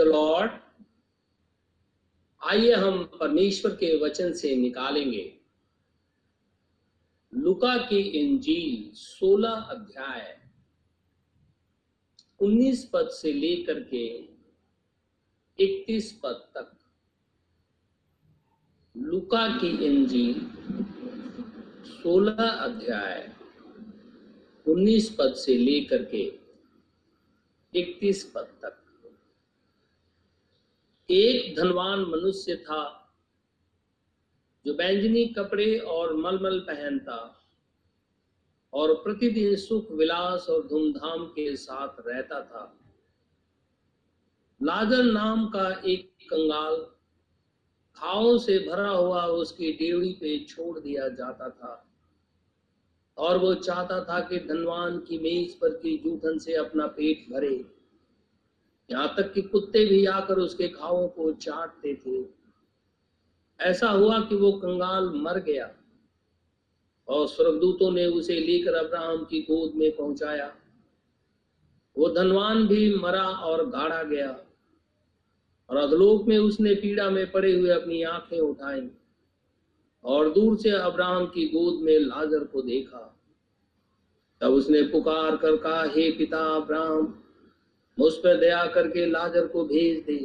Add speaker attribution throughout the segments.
Speaker 1: The Lord आइए हम परमेश्वर के वचन से निकालेंगे। लुका की इंजील 16 अध्याय 19 पद से लेकर के 31 पद तक। लुका की इंजील 16 अध्याय 19 पद से लेकर के 31 पद तक। एक धनवान मनुष्य था, जो बैंजनी कपड़े और मलमल पहनता और प्रतिदिन सुख विलास और धूमधाम के साथ रहता था। लाजर नाम का एक कंगाल खाओं से भरा हुआ उसकी डेवड़ी पे छोड़ दिया जाता था और वो चाहता था कि धनवान की मेज पर की जूठन से अपना पेट भरे। यहाँ तक कि कुत्ते भी आकर उसके खाओं को चाटते थे। ऐसा हुआ कि वो कंगाल मर गया और स्वर्गदूतों ने उसे लेकर अब्राहम की गोद में पहुँचाया। वो धनवान भी मरा और गाड़ा गया और अधलोक में उसने पीड़ा में पड़े हुए अपनी आँखें उठाई और दूर से अब्राहम की गोद में लाजर को देखा। तब उसने पुकार कर कहा, हे पिता अब्राहम मुझ पर दया करके लाजर को भेज दे,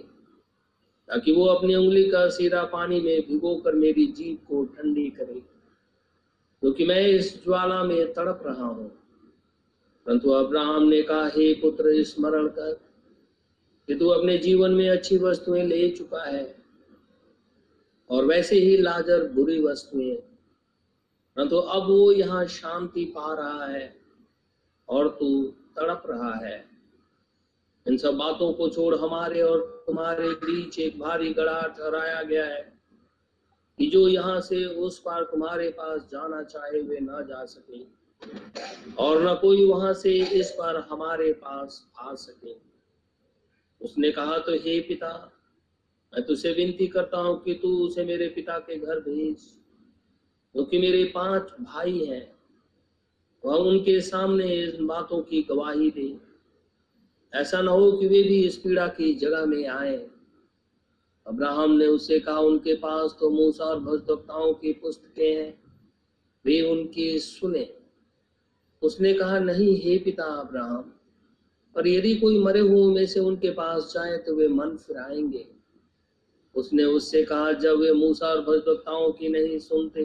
Speaker 1: ताकि वो अपनी उंगली का सिरा पानी में भिगो कर मेरी जीप को ठंडी करे। क्योंकि तो मैं इस ज्वाला में तड़प रहा हूँ। परंतु अब्राहम ने कहा, हे पुत्र, स्मरण कर कि तू अपने जीवन में अच्छी वस्तुएँ ले चुका है, और वैसे ही लाजर बुरी वस्तुएँ परंतु अब वो यहाँ शांति पा रहा है, और तू तड़प रहा है। इन सब बातों को छोड़ हमारे और तुम्हारे बीच एक भारी गड़ा ठहराया गया है कि जो यहाँ से उस पार तुम्हारे पास जाना चाहे वे ना जा सके और न कोई वहाँ से इस पार हमारे पास आ सके। उसने कहा तो हे पिता, मैं तुझसे विनती करता हूँ कि तू उसे मेरे पिता के घर भेज, क्योंकि तो मेरे पाँच भाई हैं। वह उनके सामने इन बातों की गवाही दे। ऐसा ना हो कि वे भी इस पीड़ा की जगह में आए। अब्राहम ने उससे कहा, उनके पास तो मूसा और भजदक्ताओं की पुस्तकें हैं। वे उनकी सुने। उसने कहा, नहीं, हे पिता अब्राहम, पर यदि कोई मरे हुए में से उनके पास जाए तो वे मन फिराएँगे। उसने उससे कहा, जब वे मूसा और भजदक्ताओं की नहीं सुनते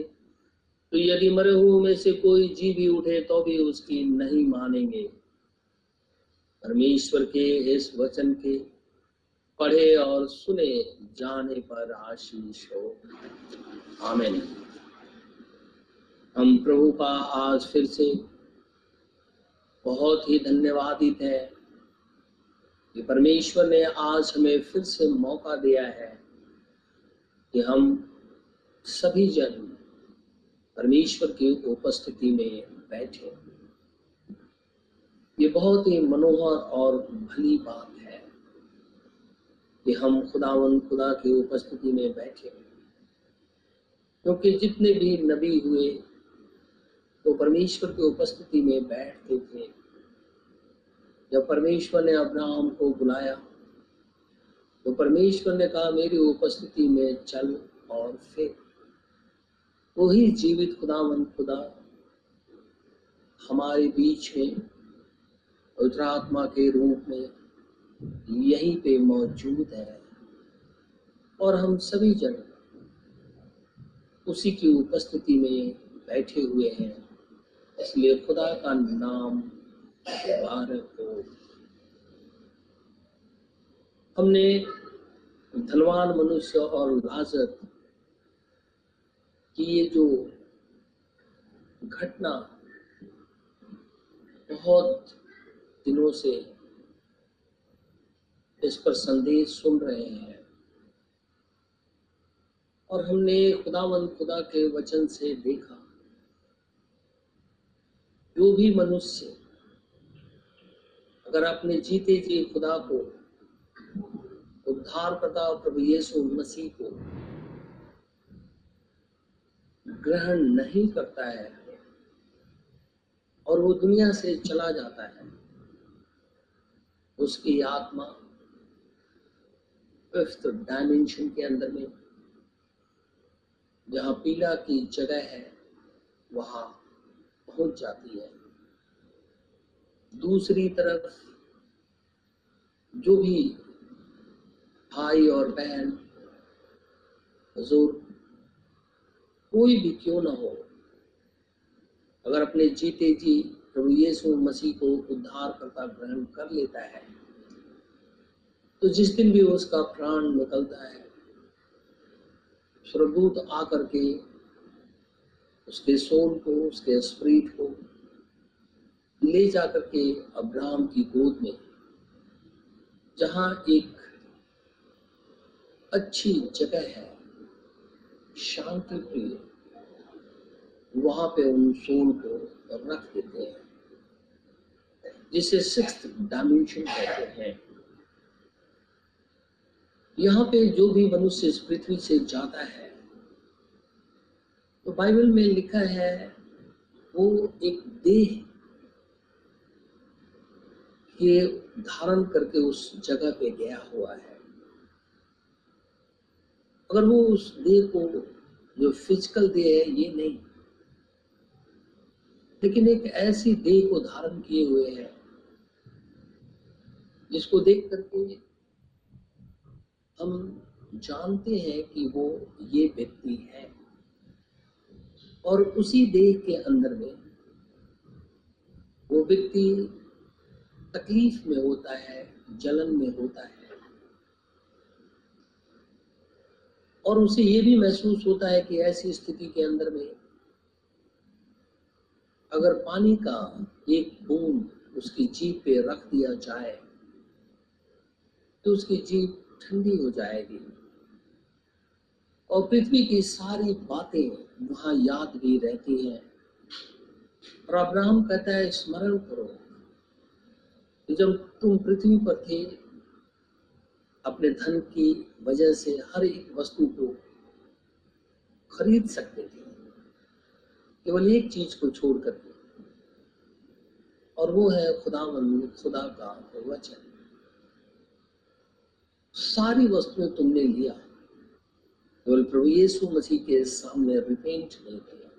Speaker 1: तो यदि मरे हुए में से कोई जी भी उठे तो भी उसकी नहीं मानेंगे। परमेश्वर के इस वचन के पढ़े और सुने जाने पर आशीष हो। आमेन। हम प्रभु का आज फिर से बहुत ही धन्यवादित है कि परमेश्वर ने आज हमें फिर से मौका दिया है कि हम सभी जन परमेश्वर की उपस्थिति में बैठे। ये बहुत ही मनोहर और भली बात है कि हम खुदावन खुदा की उपस्थिति में बैठे क्योंकि जितने भी नबी हुए तो परमेश्वर की उपस्थिति में बैठते थे। जब परमेश्वर ने अब्राहम को बुलाया तो परमेश्वर ने कहा, मेरी उपस्थिति में चल और फिर। वही जीवित खुदावन खुदा हमारे बीच में पवित्र के रूप में यहीं पे मौजूद है। और हम सभी जन उसी की उपस्थिति में बैठे हुए हैं। इसलिए खुदा का नाम मुबारक हो। हमने धनवान मनुष्य और लाजर की ये जो घटना बहुत दिनों से इस पर संदेश सुन रहे हैं। और हमने खुदावन खुदा के वचन से देखा, जो भी मनुष्य अगर अपने जीते जी खुदा को उद्धार करता प्रभु यीशु मसीह को, ग्रहण नहीं करता है और वो दुनिया से चला जाता है। उसकी आत्मा फिफ्थ डायमेंशन के अंदर में जहाँ पीला की जगह है, वहाँ पहुँच जाती है। दूसरी तरफ़ जो भी भाई और बहन हजूर कोई भी क्यों ना हो, अगर अपने जीते जी प्रभु यीशु मसीह को उद्धार करता, ग्रहण कर लेता है। तो जिस दिन भी उसका प्राण निकलता है, स्वर्गदूत आकर के उसके सोल को, उसके स्प्रीट को ले जाकर के अब्राहम की गोद में, जहाँ एक अच्छी जगह है, शांति प्रिय, वहाँ पे उन सोल को रख देते हैं। जिसे सिक्स डायमेंशन कहते हैं। यहाँ पे जो भी मनुष्य इस पृथ्वी से जाता है तो बाइबल में लिखा है, वो एक देह के धारण करके उस जगह पे गया हुआ है। अगर वो उस देह को, जो फ़िज़िकल देह है, ये नहीं लेकिन एक ऐसी देह को धारण किए हुए है, जिसको देख करके हम जानते हैं कि वो ये व्यक्ति है। और उसी देह के अंदर में वो व्यक्ति तकलीफ़ में होता है, जलन में होता है। और उसे ये भी महसूस होता है कि ऐसी स्थिति के अंदर में अगर पानी का एक बूंद उसकी जीप पे रख दिया जाए तो उसकी जीप ठंडी हो जाएगी। और पृथ्वी की सारी बातें वहाँ याद भी रहती हैं। और अब्राहम कहता है, स्मरण करो कि जब तुम पृथ्वी पर थे, अपने धन की वजह से हर एक वस्तु को खरीद सकते थे। केवल एक चीज़ को छोड़ करके और वो है खुदा खुदा का वचन। सारी वस्तुएँ तुमने लिया। केवल प्रभु यीशु मसीह के सामने रिपेंट नहीं किया।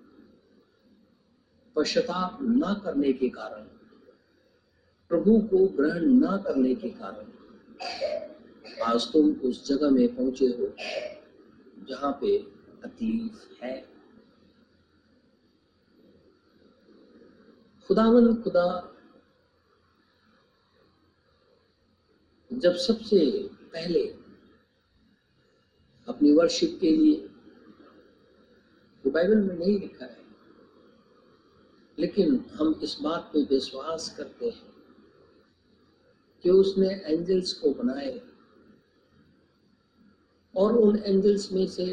Speaker 1: पश्चाताप ना करने के कारण, प्रभु को ग्रहण ना करने के कारण, आज तुम उस जगह में पहुँचे हो जहाँ पे तकलीफ़ है। खुदावन खुदा। जब सबसे पहले अपनी वर्शिप के लिए तो बाइबल में नहीं लिखा है, लेकिन हम इस बात पे विश्वास करते हैं कि उसने एंजल्स को बनाए और उन एंजल्स में से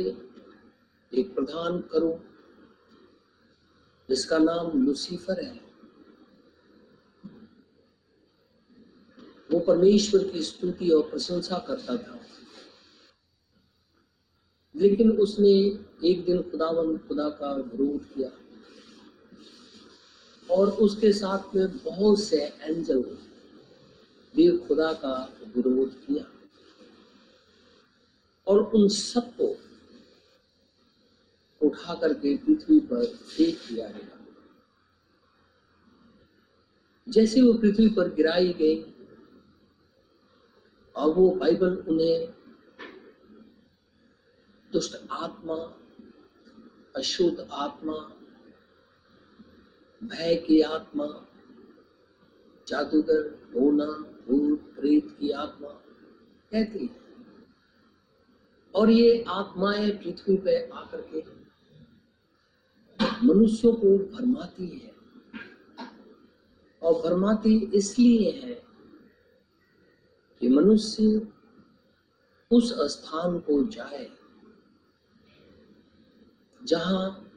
Speaker 1: एक प्रधान करो, जिसका नाम लुसीफर है। वो परमेश्वर की स्तुति और प्रशंसा करता था। लेकिन उसने एक दिन खुदावन, खुदा का विरोध किया। और उसके साथ में बहुत से एंजल भी खुदा का विरोध किया। और उन सबको उठा करके पृथ्वी पर फेंक दिया गया। जैसे वो पृथ्वी पर गिराई गई और वो बाइबल उन्हें दुष्ट आत्मा, अशुद्ध आत्मा भय की आत्मा, जादूगर होना भूत, प्रेत की आत्मा कहती है। और ये आत्माएँ पृथ्वी पे आकर के मनुष्यों को भरमाती है। और भरमाती इसलिए है कि मनुष्य उस स्थान को जाए जहाँ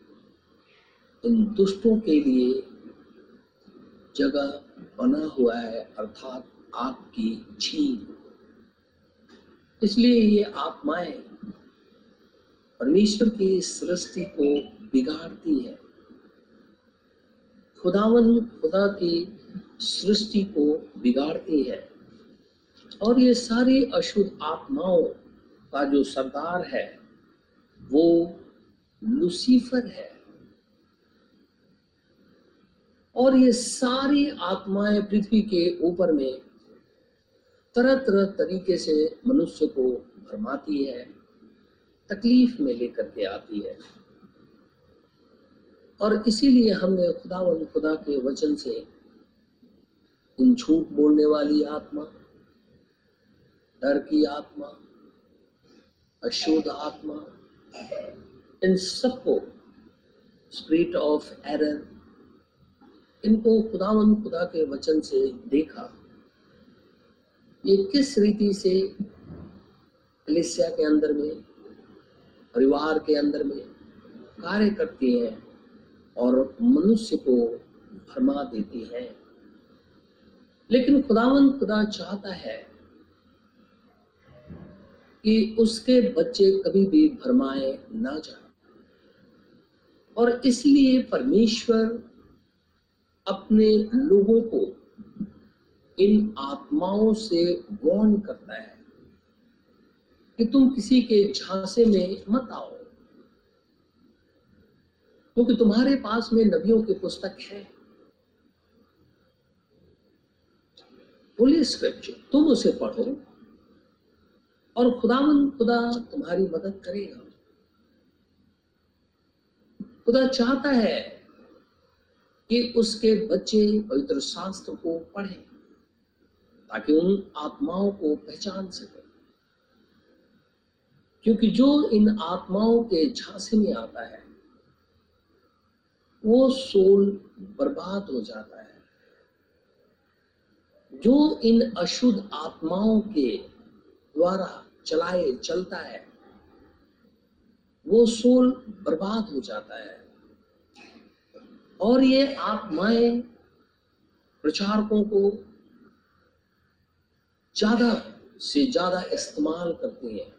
Speaker 1: इन दुष्टों के लिए जगह बना हुआ है, अर्थात आपकी झील। इसलिए ये आत्माएँ परमेश्वर की सृष्टि को बिगाड़ती है। खुदावन खुदा की सृष्टि को बिगाड़ती है। और ये सारी अशुद्ध आत्माओं का जो सरदार है, वो लुसीफर है। और ये सारी आत्माएँ पृथ्वी के ऊपर में तरह तरह तरीके से मनुष्य को भरमाती है, तकलीफ़ में लेकर के आती है। और इसीलिए हमने खुदा खुदा के वचन से इन झूठ बोलने वाली आत्मा डर की आत्मा, अशुद्ध आत्मा, इन सबको स्प्रिट ऑफ़ एरर इनको खुदावन खुदा के वचन से देखा। ये किस रीति से कलिसिया के अंदर में, परिवार के अंदर में कार्य करती है और मनुष्य को भरमा देती है। लेकिन खुदावन खुदा चाहता है कि उसके बच्चे कभी भी भरमाए ना जाए। और इसलिए परमेश्वर अपने लोगों को इन आत्माओं से गौन करता है कि तुम किसी के झांसे में मत आओ, क्योंकि तुम्हारे पास में नबियों की पुस्तक है। होली स्क्रिप्चर, तुम उसे पढ़ो। और खुदावन, खुदा तुम्हारी मदद करेगा। खुदा चाहता है कि उसके बच्चे पवित्र शास्त्र को पढ़ें, ताकि उन आत्माओं को पहचान सके। क्योंकि जो इन आत्माओं के झांसे में आता है, वो सोल बर्बाद हो जाता है। जो इन अशुद्ध आत्माओं के द्वारा चलाए, चलता है। वो सोल बर्बाद हो जाता है। और ये आत्माएँ प्रचारकों को ज़्यादा से ज़्यादा इस्तेमाल करती हैं।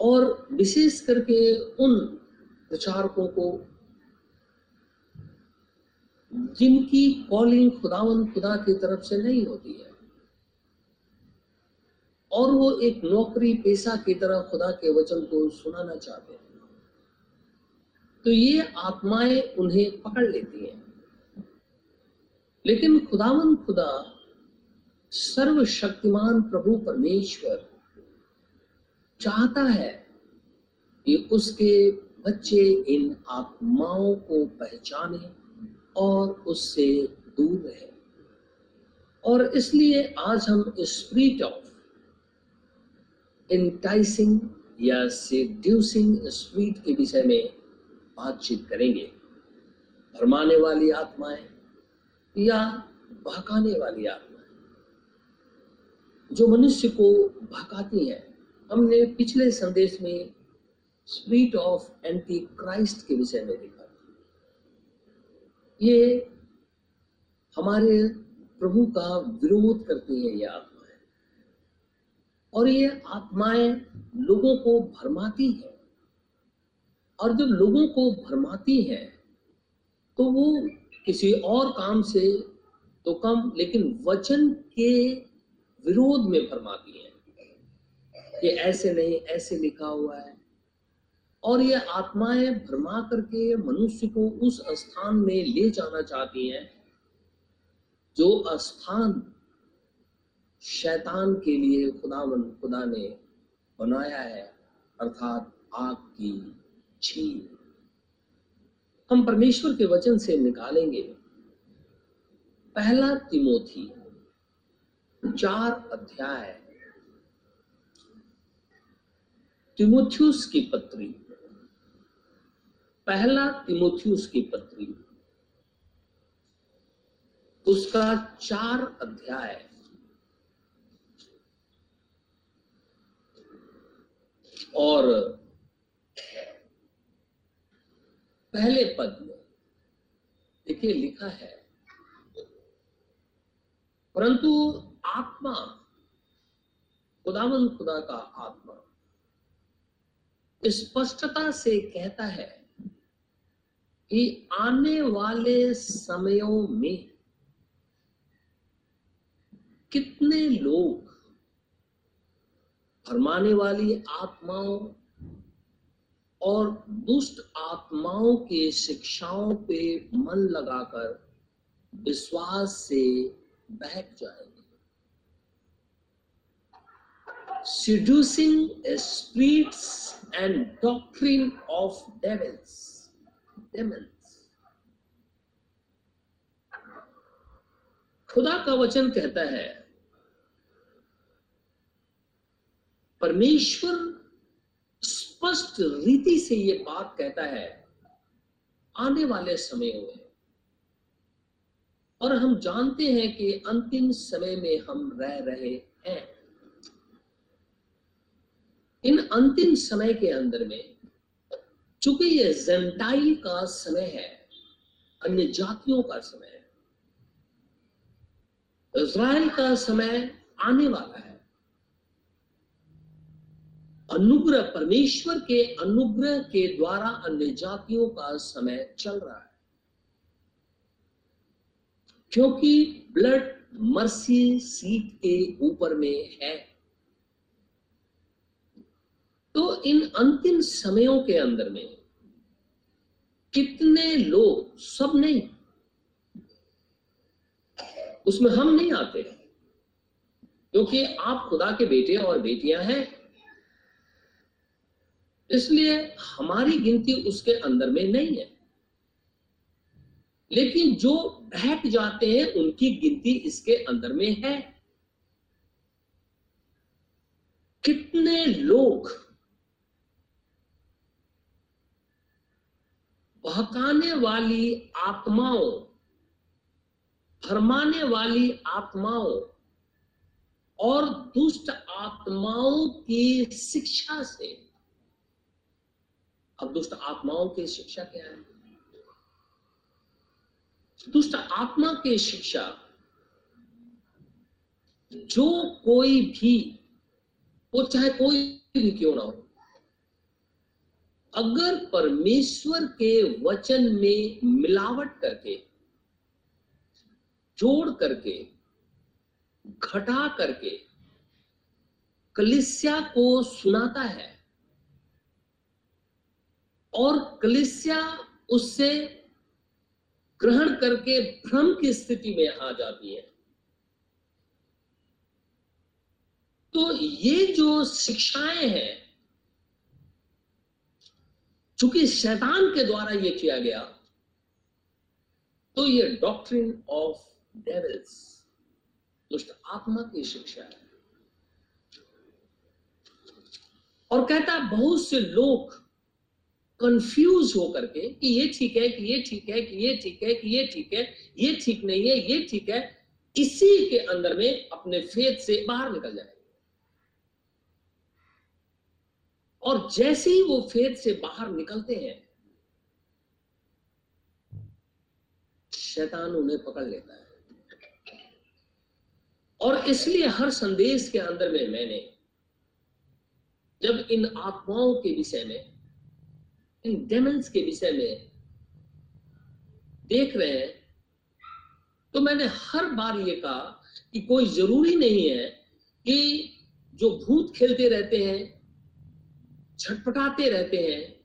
Speaker 1: और विशेष करके उन प्रचारकों को जिनकी कॉलिंग खुदावन खुदा की तरफ़ से नहीं होती है। और वो एक नौकरी पेशा की तरह खुदा के वचन को सुनाना चाहते हैं। तो ये आत्माएँ उन्हें पकड़ लेती हैं। लेकिन खुदावन खुदा, सर्वशक्तिमान प्रभु परमेश्वर, चाहता है कि उसके बच्चे इन आत्माओं को पहचाने और उससे दूर रहे। और इसलिए आज हम स्प्रिट ऑफ़ इंटाइसिंग या सेड्यूसिंग स्प्रिट के विषय में बातचीत करेंगे। भरमाने वाली आत्माएँ या बहकाने वाली आत्माएँ? जो मनुष्य को भकाती हैं, हमने पिछले संदेश में स्वीट ऑफ़ एंटी क्राइस्ट के विषय में देखा ये हमारे प्रभु का विरोध करती है ये आत्माएँ और ये आत्माएँ लोगों को भरमाती है। और जब लोगों को भरमाती है तो वो किसी और काम से तो कम, लेकिन वचन के विरोध में भरमाती है। कि ऐसे नहीं, ऐसे लिखा हुआ है। और ये आत्माएँ भरमा करके मनुष्य को उस स्थान में ले जाना चाहती हैं, जो स्थान शैतान के लिए खुदा खुदा ने बनाया है, अर्थात आग की छीन हम परमेश्वर के वचन से निकालेंगे। पहला तिमोथी चार अध्याय। तिमोथियस की पत्री। पहला तिमोथियस की पत्री। उसका चार अध्याय। और पहले पद में देखिए लिखा है, परंतु आत्मा, खुदावन खुदा का आत्मा, स्पष्टता से कहता है कि आने वाले समयों में कितने लोग फरमाने वाली आत्माओं और दुष्ट आत्माओं के शिक्षाओं पे मन लगाकर विश्वास से बहक जाएँगे। Seducing spirits and doctrine of devils demons खुदा का वचन कहता है परमेश्वर स्पष्ट रीति से ये बात कहता है, आने वाले समय में। और हम जानते हैं कि अंतिम समय में हम रह रहे हैं। इन अंतिम समय के अंदर में, चूँकि ये जेंटाइल का समय है, अन्य जातियों का समय है, इज़राइल का समय आने वाला है। अनुग्रह, परमेश्वर के अनुग्रह के द्वारा अन्य जातियों का समय चल रहा है। क्योंकि ब्लड मर्सी सीट के ऊपर में है। तो इन अंतिम समयों के अंदर में कितने लोग, सब नहीं, उसमें हम नहीं आते। क्योंकि आप खुदा के बेटे और बेटियाँ हैं। इसलिए हमारी गिनती उसके अंदर में नहीं है। लेकिन जो बहक जाते हैं, उनकी गिनती इसके अंदर में है। कितने लोग बहकाने वाली आत्माओं, भरमाने वाली आत्माओं और दुष्ट आत्माओं की शिक्षा से अब दुष्ट आत्माओं की शिक्षा क्या है? दुष्ट आत्मा की शिक्षा, जो कोई भी, वो चाहे कोई भी क्यों ना हो, अगर परमेश्वर के वचन में मिलावट करके, जोड़ करके, घटा करके, कलिसिया को सुनाता है और कलिसिया उससे ग्रहण करके भ्रम की स्थिति में आ जाती है। तो ये जो शिक्षाएँ हैं, चूँकि शैतान के द्वारा ये किया गया तो ये डॉक्ट्रिन ऑफ़ डेविल्स दुष्ट आत्मा की शिक्षा है। और कहता बहुत से लोग कंफ्यूज हो करके कि ये ठीक है, कि ये ठीक है, कि ये ठीक है, कि ये ठीक है, ये ठीक नहीं है, ये ठीक है, इसी के अंदर में अपने फेद से बाहर निकल जाए। और जैसे ही वो फेद से बाहर निकलते हैं, शैतान उन्हें पकड़ लेता है। और इसलिए हर संदेश के अंदर में मैंने, जब इन आत्माओं के विषय में इन डेमंस के विषय में देख रहे हैं तो मैंने हर बार ये कहा कि कोई ज़रूरी नहीं है कि जो भूत खेलते रहते हैं, छटपटाते रहते हैं,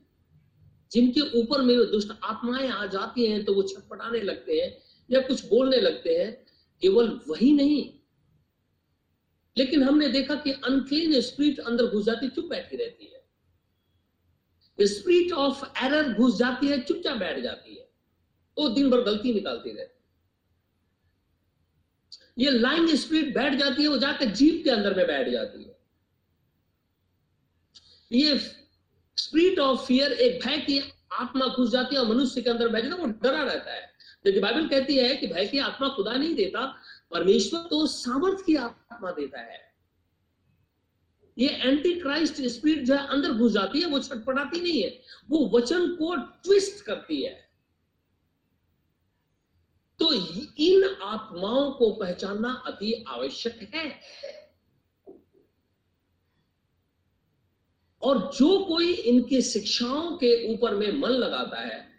Speaker 1: जिनके ऊपर में दुष्ट आत्माएँ आ जाती हैं तो वो छटपटाने लगते हैं या कुछ बोलने लगते हैं, केवल वही नहीं। लेकिन हमने देखा कि अनक्लीन स्पिरिट अंदर घुस जाती, चुप बैठी रहती है। स्पिरिट ऑफ़ एरर घुस जाती है, चुपचाप बैठ जाती है। तो दिन भर गलती निकालती रहती ये लाइन स्पिरिट बैठ जाती है, वो जाकर जीप के अंदर में बैठ जाती है। ये स्पिरिट ऑफ़ फियर एक भय की आत्मा घुस जाती है और मनुष्य के अंदर बैठ जाता है, वो डरा रहता है। देखिए बाइबल कहती है कि भय की आत्मा खुदा नहीं देता, परमेश्वर तो सामर्थ की आत्मा देता है। ये एंटी क्राइस्ट स्पिरिट जो है अंदर घुस जाती है, वो छटपटाती नहीं है। वो वचन को ट्विस्ट करती है। तो इन आत्माओं को पहचानना अति आवश्यक है। और जो कोई इनकी शिक्षाओं के ऊपर में मन लगाता है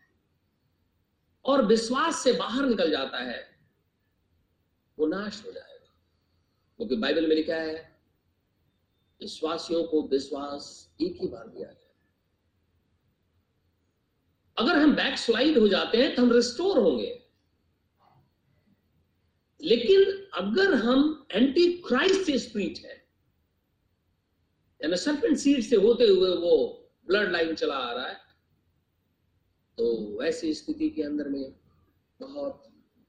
Speaker 1: और विश्वास से बाहर निकल जाता है, वो नाश हो जाएगा। क्योंकि बाइबल में लिखा है विश्वासियों को विश्वास एक ही बार दिया जाए। अगर हम बैक स्लाइड हो जाते हैं तो हम रिस्टोर होंगे। लेकिन अगर हम एंटी क्राइस्ट स्पिरिट है, यानी सर्पेंट सीड से होते हुए वो ब्लड लाइन चला आ रहा है तो वैसी स्थिति के अंदर में बहुत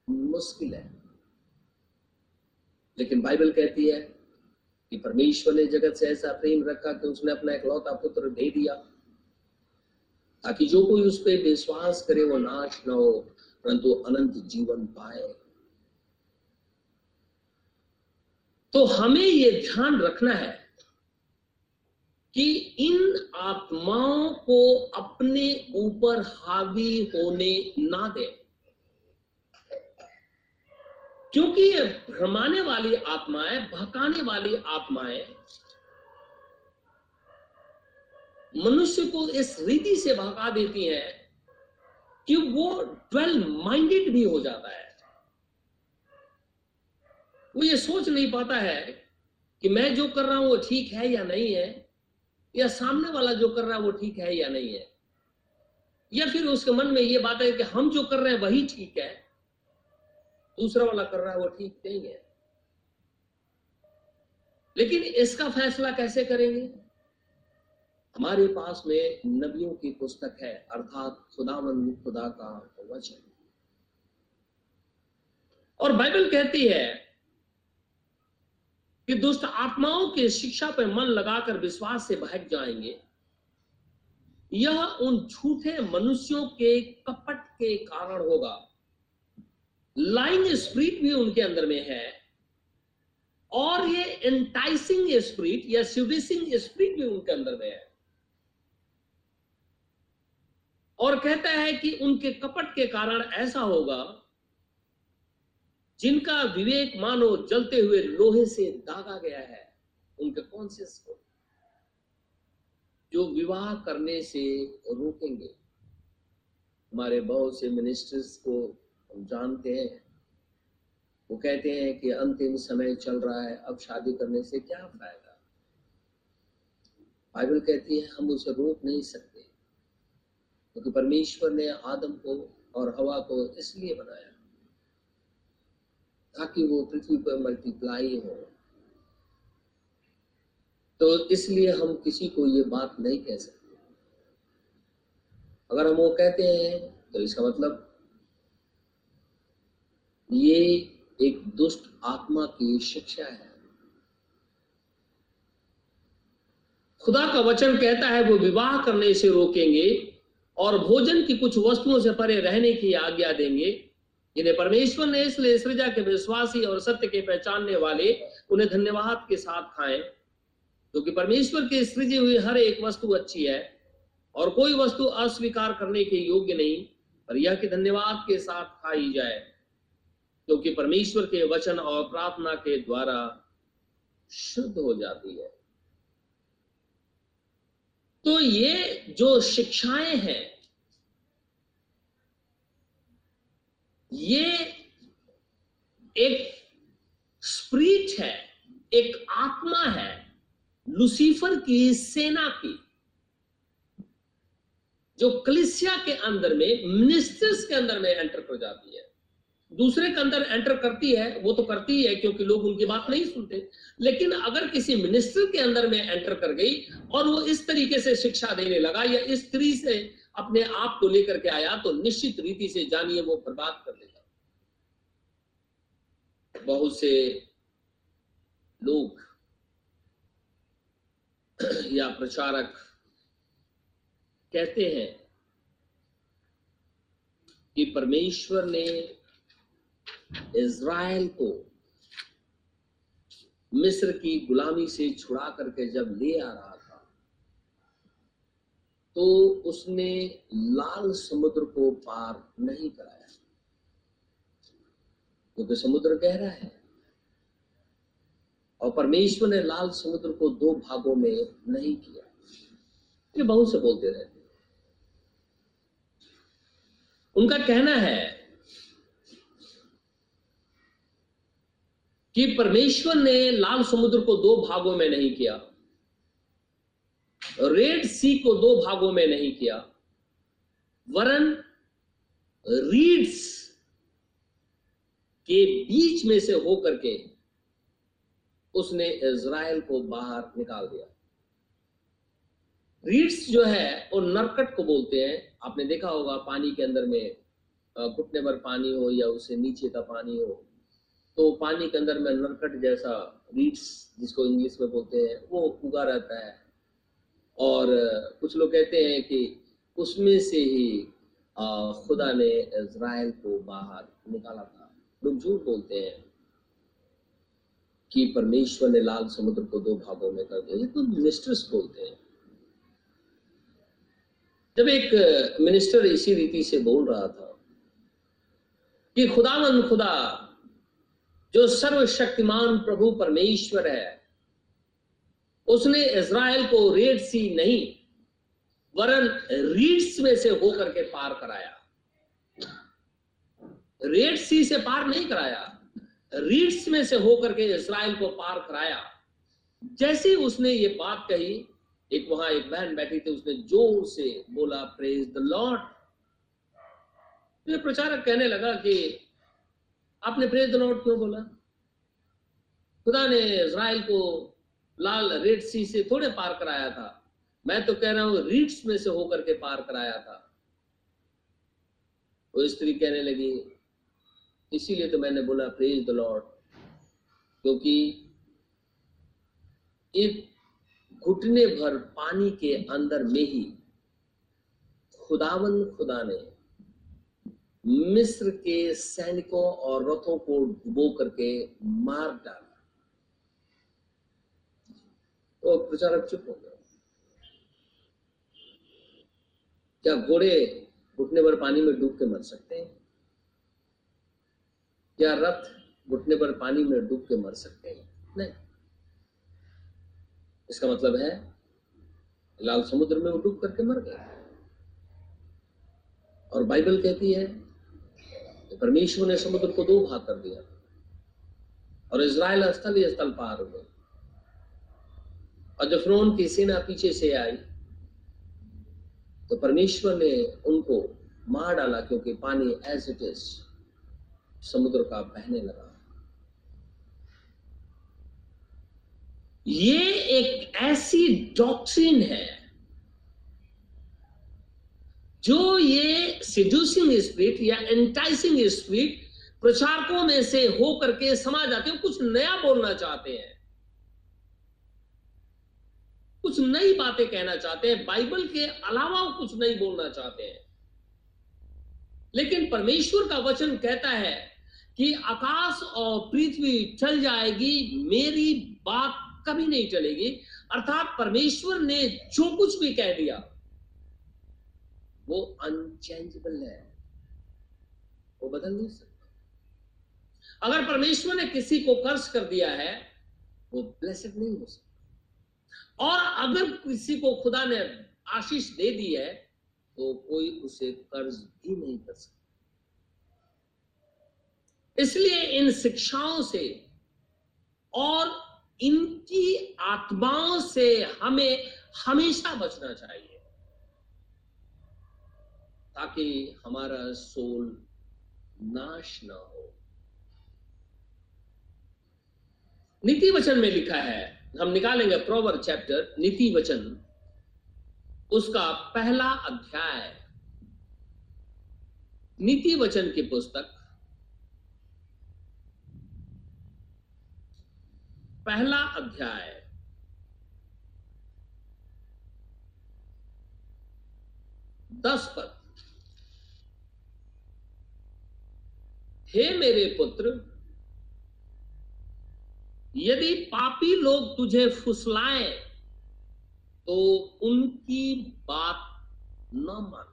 Speaker 1: मुश्किल है। लेकिन बाइबल कहती है कि परमेश्वर ने जगत से ऐसा प्रेम रखा कि उसने अपना इकलौता पुत्र दे दिया, ताकि जो कोई उस पर विश्वास करे वो नाश न हो, परंतु अनंत जीवन पाए। तो हमें ये ध्यान रखना है कि इन आत्माओं को अपने ऊपर हावी होने ना दे। क्योंकि ये भ्रमाने वाली आत्माएँ भकाने वाली आत्माएँ मनुष्य को इस रीति से भगा देती हैं कि वो ट्वेल्व माइंडेड भी हो जाता है। वो ये सोच नहीं पाता है कि मैं जो कर रहा हूँ वो ठीक है या नहीं है, या सामने वाला जो कर रहा है वो ठीक है या नहीं है। या फिर उसके मन में ये बात है कि हम जो कर रहे हैं वही ठीक है। दूसरा वाला कर रहा है, वो ठीक नहीं है। लेकिन इसका फैसला कैसे करेंगे? हमारे पास में नबियों की पुस्तक है, अर्थात खुदावन खुदा का वचन। और बाइबल कहती है कि दुष्ट आत्माओं के शिक्षा पर मन लगाकर विश्वास से भाग जाएँगे। यह उन झूठे मनुष्यों के कपट के कारण होगा। लाइंग स्प्रिट भी उनके अंदर में है, और ये एंटाइसिंग स्प्रिट या सिविसिंग स्प्रिट भी उनके अंदर में है। और कहता है कि उनके कपट के कारण ऐसा होगा, जिनका विवेक मानो जलते हुए लोहे से दागा गया है, उनके कॉन्सियस को, जो विवाह करने से रोकेंगे। हमारे बहुत से मिनिस्टर्स को हम जानते हैं। वो कहते हैं कि अंतिम समय चल रहा है, अब शादी करने से क्या फ़ायदा? बाइबल कहती है, हम उसे रोक नहीं सकते। क्योंकि तो परमेश्वर ने आदम को और हवा को इसलिए बनाया ताकि वो पृथ्वी पर मल्टीप्लाई हो। तो इसलिए हम किसी को ये बात नहीं कह सकते। अगर हम वो कहते हैं तो इसका मतलब ये एक दुष्ट आत्मा की शिक्षा है। खुदा का वचन कहता है, वो विवाह करने से रोकेंगे और भोजन की कुछ वस्तुओं से परे रहने की आज्ञा देंगे। जिन्हें परमेश्वर ने इसलिए सृजा के विश्वासी और सत्य के पहचानने वाले उन्हें धन्यवाद के साथ खाएँ, क्योंकि तो परमेश्वर की सृजी हुई हर एक वस्तु अच्छी है और कोई वस्तु अस्वीकार करने के योग्य नहीं, पर यह कि धन्यवाद के साथ खाई जाए। क्योंकि परमेश्वर के वचन और प्रार्थना के द्वारा शुद्ध हो जाती है। तो ये जो शिक्षाएँ हैं, ये एक स्प्रीट है, एक आत्मा है, लुसीफर की सेना की, जो कलिसिया के अंदर में, मिनिस्टर्स के अंदर में एंटर कर जाती है। दूसरे के अंदर एंटर करती है, वो तो करती है क्योंकि लोग उनकी बात नहीं सुनते। लेकिन अगर किसी मिनिस्टर के अंदर में एंटर कर गई और वो इस तरीके से शिक्षा देने लगा या इस स्त्री से अपने आप को लेकर के आया तो निश्चित रीति से जानिए वो बर्बाद कर देगा। बहुत से लोग या प्रचारक कहते हैं कि परमेश्वर ने इज़राइल को मिस्र की गुलामी से छुड़ा करके जब ले आ रहा था तो उसने लाल समुद्र को पार नहीं कराया। क्योंकि समुद्र गहरा है और परमेश्वर ने लाल समुद्र को दो भागों में नहीं किया। ये बहुत से बोलते रहते उनका कहना है कि परमेश्वर ने लाल समुद्र को दो भागों में नहीं किया, रेड सी को दो भागों में नहीं किया, वरन रीड्स के बीच में से होकर के उसने इज़राइल को बाहर निकाल दिया। रीड्स जो है, वो नरकट को बोलते हैं। आपने देखा होगा, पानी के अंदर में घुटने भर पानी हो या उससे नीचे का पानी हो तो पानी के अंदर में नरकट जैसा रीड्स जिसको इंग्लिश में बोलते हैं, वो उगा रहता है। और कुछ लोग कहते हैं कि उसमें से ही खुदा ने इज़राइल को बाहर निकाला था। लोग झूठ बोलते हैं कि परमेश्वर ने लाल समुद्र को दो भागों में कर दिया। ये तो मिनिस्टर्स बोलते हैं। जब एक मिनिस्टर इसी रीति से बोल रहा था कि खुदावन खुदा जो सर्वशक्तिमान प्रभु परमेश्वर है, उसने इज़राइल को रेड सी नहीं, वरन रीड्स में से होकर के पार कराया। रेड सी से पार नहीं कराया रीड्स में से होकर के इसराइल को पार कराया। जैसे उसने ये बात कही, एक वहाँ एक बहन बैठी थी, उसने ज़ोर से बोला प्रेज द लॉर्ड प्रचारक कहने लगा कि आपने प्रेज द लॉर्ड क्यों बोला? खुदा ने इसराइल को लाल रेड सी से थोड़े पार कराया था। मैं तो कह रहा हूँ रीड्स में से होकर के पार कराया था। वो स्त्री कहने लगी, इसीलिए तो मैंने बोला प्रेज द लॉर्ड क्योंकि एक घुटने भर पानी के अंदर में ही खुदावन खुदा ने मिस्र के सैनिकों और रथों को डुबो करके मार डाला। तो प्रचारक चुप हो गया क्या घोड़े घुटने भर पानी में डूब के मर सकते हैं? क्या रथ घुटने पर पानी में डूब के मर सकते हैं? नहीं। इसका मतलब है, लाल समुद्र में वो डूब करके मर गए। और बाइबल कहती है परमेश्वर ने समुद्र को दो भाग कर दिया। और इज़राइल स्थल ही स्थल पार हो गए। और जब फ्रोन की सेना पीछे से आई तो परमेश्वर ने उनको मार डाला क्योंकि पानी एज इट इज़ समुद्र का बहने लगा। ये एक ऐसी डॉक्ट्रिन है जो ये सिड्यूसिंग स्पिरिट या एंटाइसिंग स्पिरिट प्रचारकों में से हो करके समाज जाते हैं, कुछ नया बोलना चाहते हैं। कुछ नई बातें कहना चाहते हैं, बाइबल के अलावा कुछ नहीं बोलना चाहते हैं। लेकिन परमेश्वर का वचन कहता है कि आकाश और पृथ्वी चल जाएगी, मेरी बात कभी नहीं चलेगी, अर्थात परमेश्वर ने जो कुछ भी कह दिया वो अनचेंजेबल है। वो बदल नहीं सकता। अगर परमेश्वर ने किसी को कर्ज कर दिया है, वो ब्लेसड नहीं हो सकता। और अगर किसी को खुदा ने आशीष दे दी है तो कोई उसे कर्ज भी नहीं कर सकता। इसलिए इन शिक्षाओं से और इनकी आत्माओं से हमें हमेशा बचना चाहिए। ताकि हमारा सोल नाश ना हो। नीति वचन में लिखा है, हम निकालेंगे प्रोवर चैप्टर नीति वचन। उसका पहला अध्याय, नीति वचन की पुस्तक। पहला अध्याय, दस पद। हे मेरे पुत्र, यदि पापी लोग तुझे फुसलाए तो उनकी बात न मानना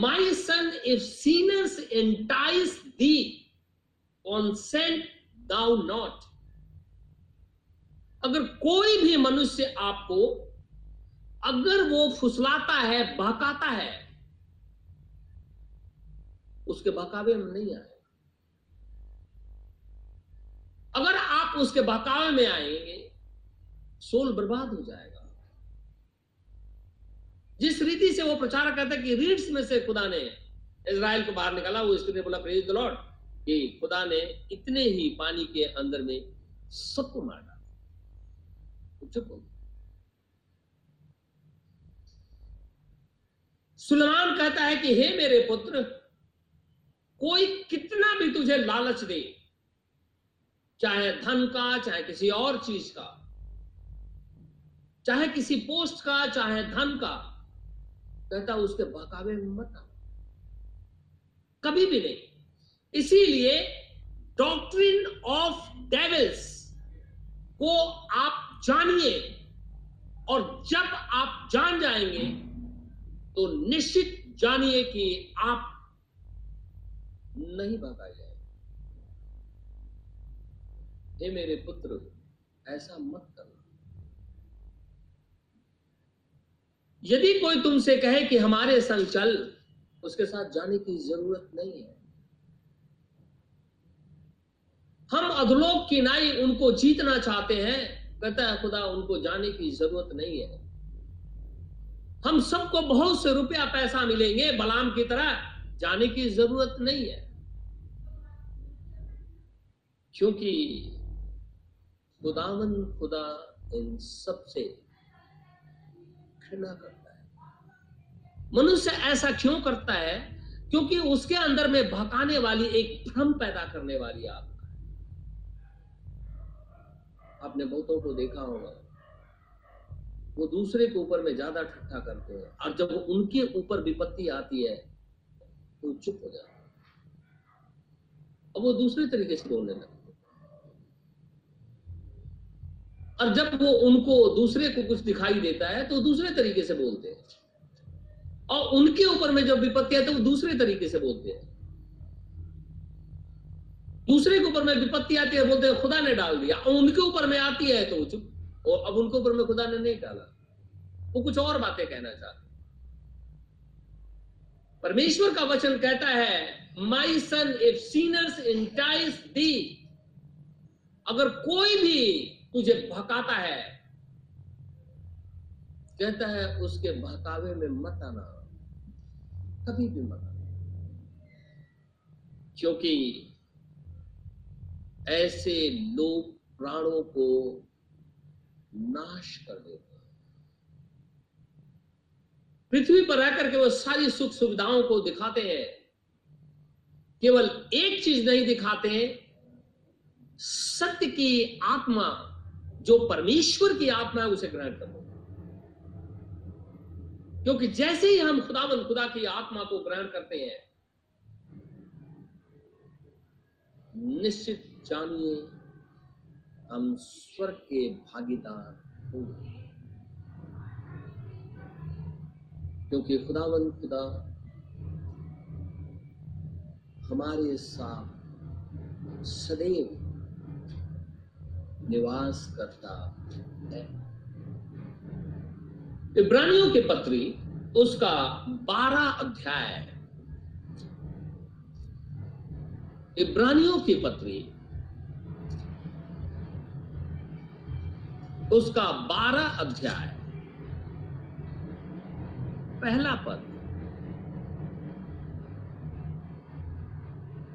Speaker 1: my son if sinners entice thee consent thou not अगर कोई भी मनुष्य आपको, अगर वो फुसलाता है, बहकाता है उसके बहकावे में नहीं आए। अगर आप उसके बहकावे में आएँगे, सोल बर्बाद हो जाएगा। जिस रीति से वो प्रचार करता कि रीड्स में से खुदा ने इज़राइल को बाहर निकाला, वो स्त्री ने बोला, प्रेज द लॉर्ड, कि खुदा ने इतने ही पानी के अंदर में सबको मार डाला। सुलेमान कहता है कि, हे मेरे पुत्र कोई कितना भी तुझे लालच दे, चाहे धन का, चाहे किसी और चीज़ का, चाहे किसी पोस्ट का, चाहे धन का, कहता उसके बहकावे में मत आओ। कभी भी नहीं। इसीलिए डॉक्ट्रिन ऑफ़ डेविल्स को आप जानिए, और जब आप जान जाएँगे तो निश्चित जानिए कि आप नहीं भगाए जाए हे मेरे पुत्र, ऐसा मत करना। यदि कोई तुमसे कहे कि हमारे संग चल, उसके साथ जाने की ज़रूरत नहीं है। हम अधलोक की नाई उनको जीतना चाहते हैं, कहता है, खुदा, उनको जाने की ज़रूरत नहीं है। हम सबको बहुत से रुपया पैसा मिलेंगे, बलाम की तरह जाने की ज़रूरत नहीं है। क्योंकि खुदावन खुदा इन सबसे घृणा करता है। मनुष्य ऐसा क्यों करता है? क्योंकि उसके अंदर में भकाने वाली एक भ्रम पैदा करने वाली आत्मा आपने बहुतों को देखा होगा। वो दूसरे के ऊपर में ज़्यादा ठट्ठा करते हैं और जब उनके ऊपर विपत्ति आती है तो चुप हो जाते और वो दूसरे तरीके से बोलने लगते और जब वो उनको दूसरे को कुछ दिखाई देता है तो दूसरे तरीके से बोलते हैं। और उनके ऊपर में जब विपत्ति आती है तो वो दूसरे तरीके से बोलते हैं। दूसरे के ऊपर में विपत्ति आती है, बोलते हैं, खुदा ने डाल दिया। और उनके ऊपर में आती है तो चुप। और अब उनके ऊपर में खुदा ने नहीं डाला। वो कुछ और बातें कहना चाहते परमेश्वर का वचन कहता है माई सन इफ़ सीनर्स इंटाइस दी अगर कोई भी तुझे भकाता है। कहता है, उसके भकावे में मत आना। कभी भी मत आना। क्योंकि ऐसे लोग प्राणों को नाश कर देते पृथ्वी पर रहकर के वो सारी सुख सुविधाओं को दिखाते हैं। केवल एक चीज़ नहीं दिखाते सत्य की आत्मा जो परमेश्वर की आत्मा है, उसे ग्रहण कर लो। क्योंकि जैसे ही हम खुदावन खुदा की आत्मा को ग्रहण करते हैं, निश्चित जानिए, हम स्वर्ग के भागीदार होंगे। क्योंकि खुदावन खुदा हमारे साथ सदैव निवास करता है। इब्रानियों के पत्री, उसका बारह अध्याय। इब्रानियों की पत्री, उसका बारह अध्याय। पहला पद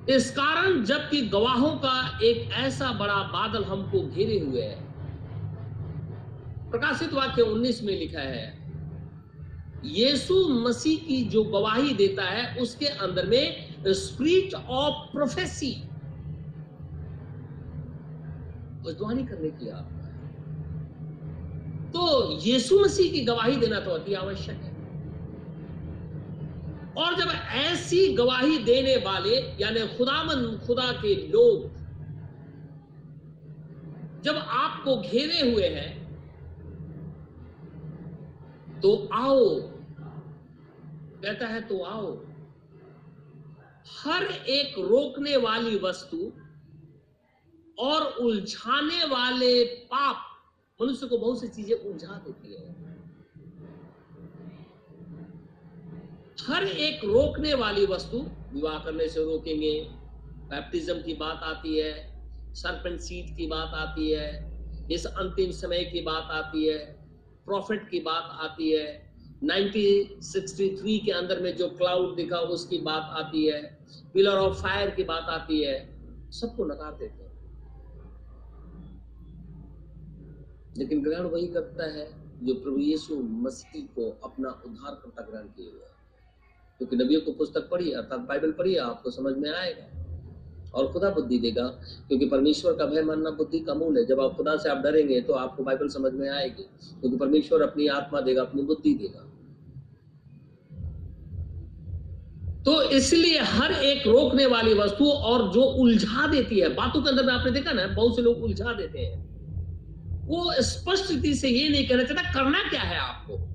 Speaker 1: इस कारण जबकि गवाहों का एक ऐसा बड़ा बादल हमको घेरे हुए है। प्रकाशित वाक्य 19 में लिखा है, यीशु मसीह की जो गवाही देता है, उसके अंदर में स्पिरिट ऑफ़ प्रोफेसी। भविष्यवाणी करने की आप। तो यीशु मसीह की गवाही देना तो अति आवश्यक है। और जब ऐसी गवाही देने वाले, यानी खुदामन खुदा के लोग, जब आपको घेरे हुए हैं तो आओ, कहता है तो आओ। हर एक रोकने वाली वस्तु और उलझाने वाले पाप, मनुष्य को बहुत सी चीज़ें उलझा देती है। हर एक रोकने वाली वस्तु विवाह करने से रोकेंगे। बैप्टिज्म की बात आती है सरपेंट सीट की बात आती है, इस अंतिम समय की बात आती है प्रॉफिट की बात आती है 1963 के अंदर में जो क्लाउड दिखा उसकी बात आती है पिलर ऑफ़ फायर की बात आती है, सबको नकार देते हैं। लेकिन ग्रहण वही करता है जो प्रभु यीशु मसीह को अपना उद्धारकर्ता ग्रहण किए हुए क्योंकि नबियों को पुस्तक पढ़ी अर्थात बाइबल पढ़िए, आपको समझ में आएगा। और खुदा बुद्धि देगा, क्योंकि परमेश्वर का भय मानना बुद्धि का मूल है। जब आप खुदा से आप डरेंगे तो आपको बाइबल समझ में आएगी, क्योंकि परमेश्वर अपनी आत्मा देगा, अपनी बुद्धि देगा। तो इसलिए हर एक रोकने वाली वस्तु और जो उलझा देती है, बातों के अंदर में आपने देखा ना, बहुत से लोग उलझा देते हैं। वो स्पष्ट रीति से ये नहीं कहना चाहता, करना क्या है आपको?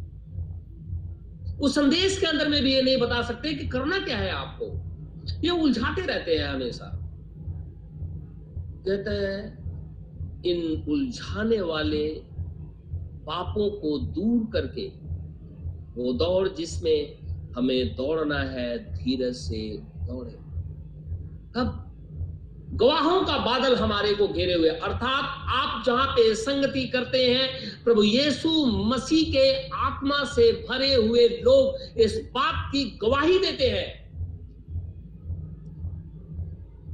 Speaker 1: उस संदेश के अंदर में भी ये नहीं बता सकते कि करना क्या है आपको। ये उलझाते रहते हैं हमेशा। कहते हैं, इन उलझाने वाले पापों को दूर करके, वो दौड़ जिसमें हमें दौड़ना है, धीरज से दौड़े। कब गवाहों का बादल हमारे को घेरे हुए। अर्थात आप जहाँ पे संगति करते हैं, प्रभु यीशु मसीह के आत्मा से भरे हुए लोग इस बात की गवाही देते हैं।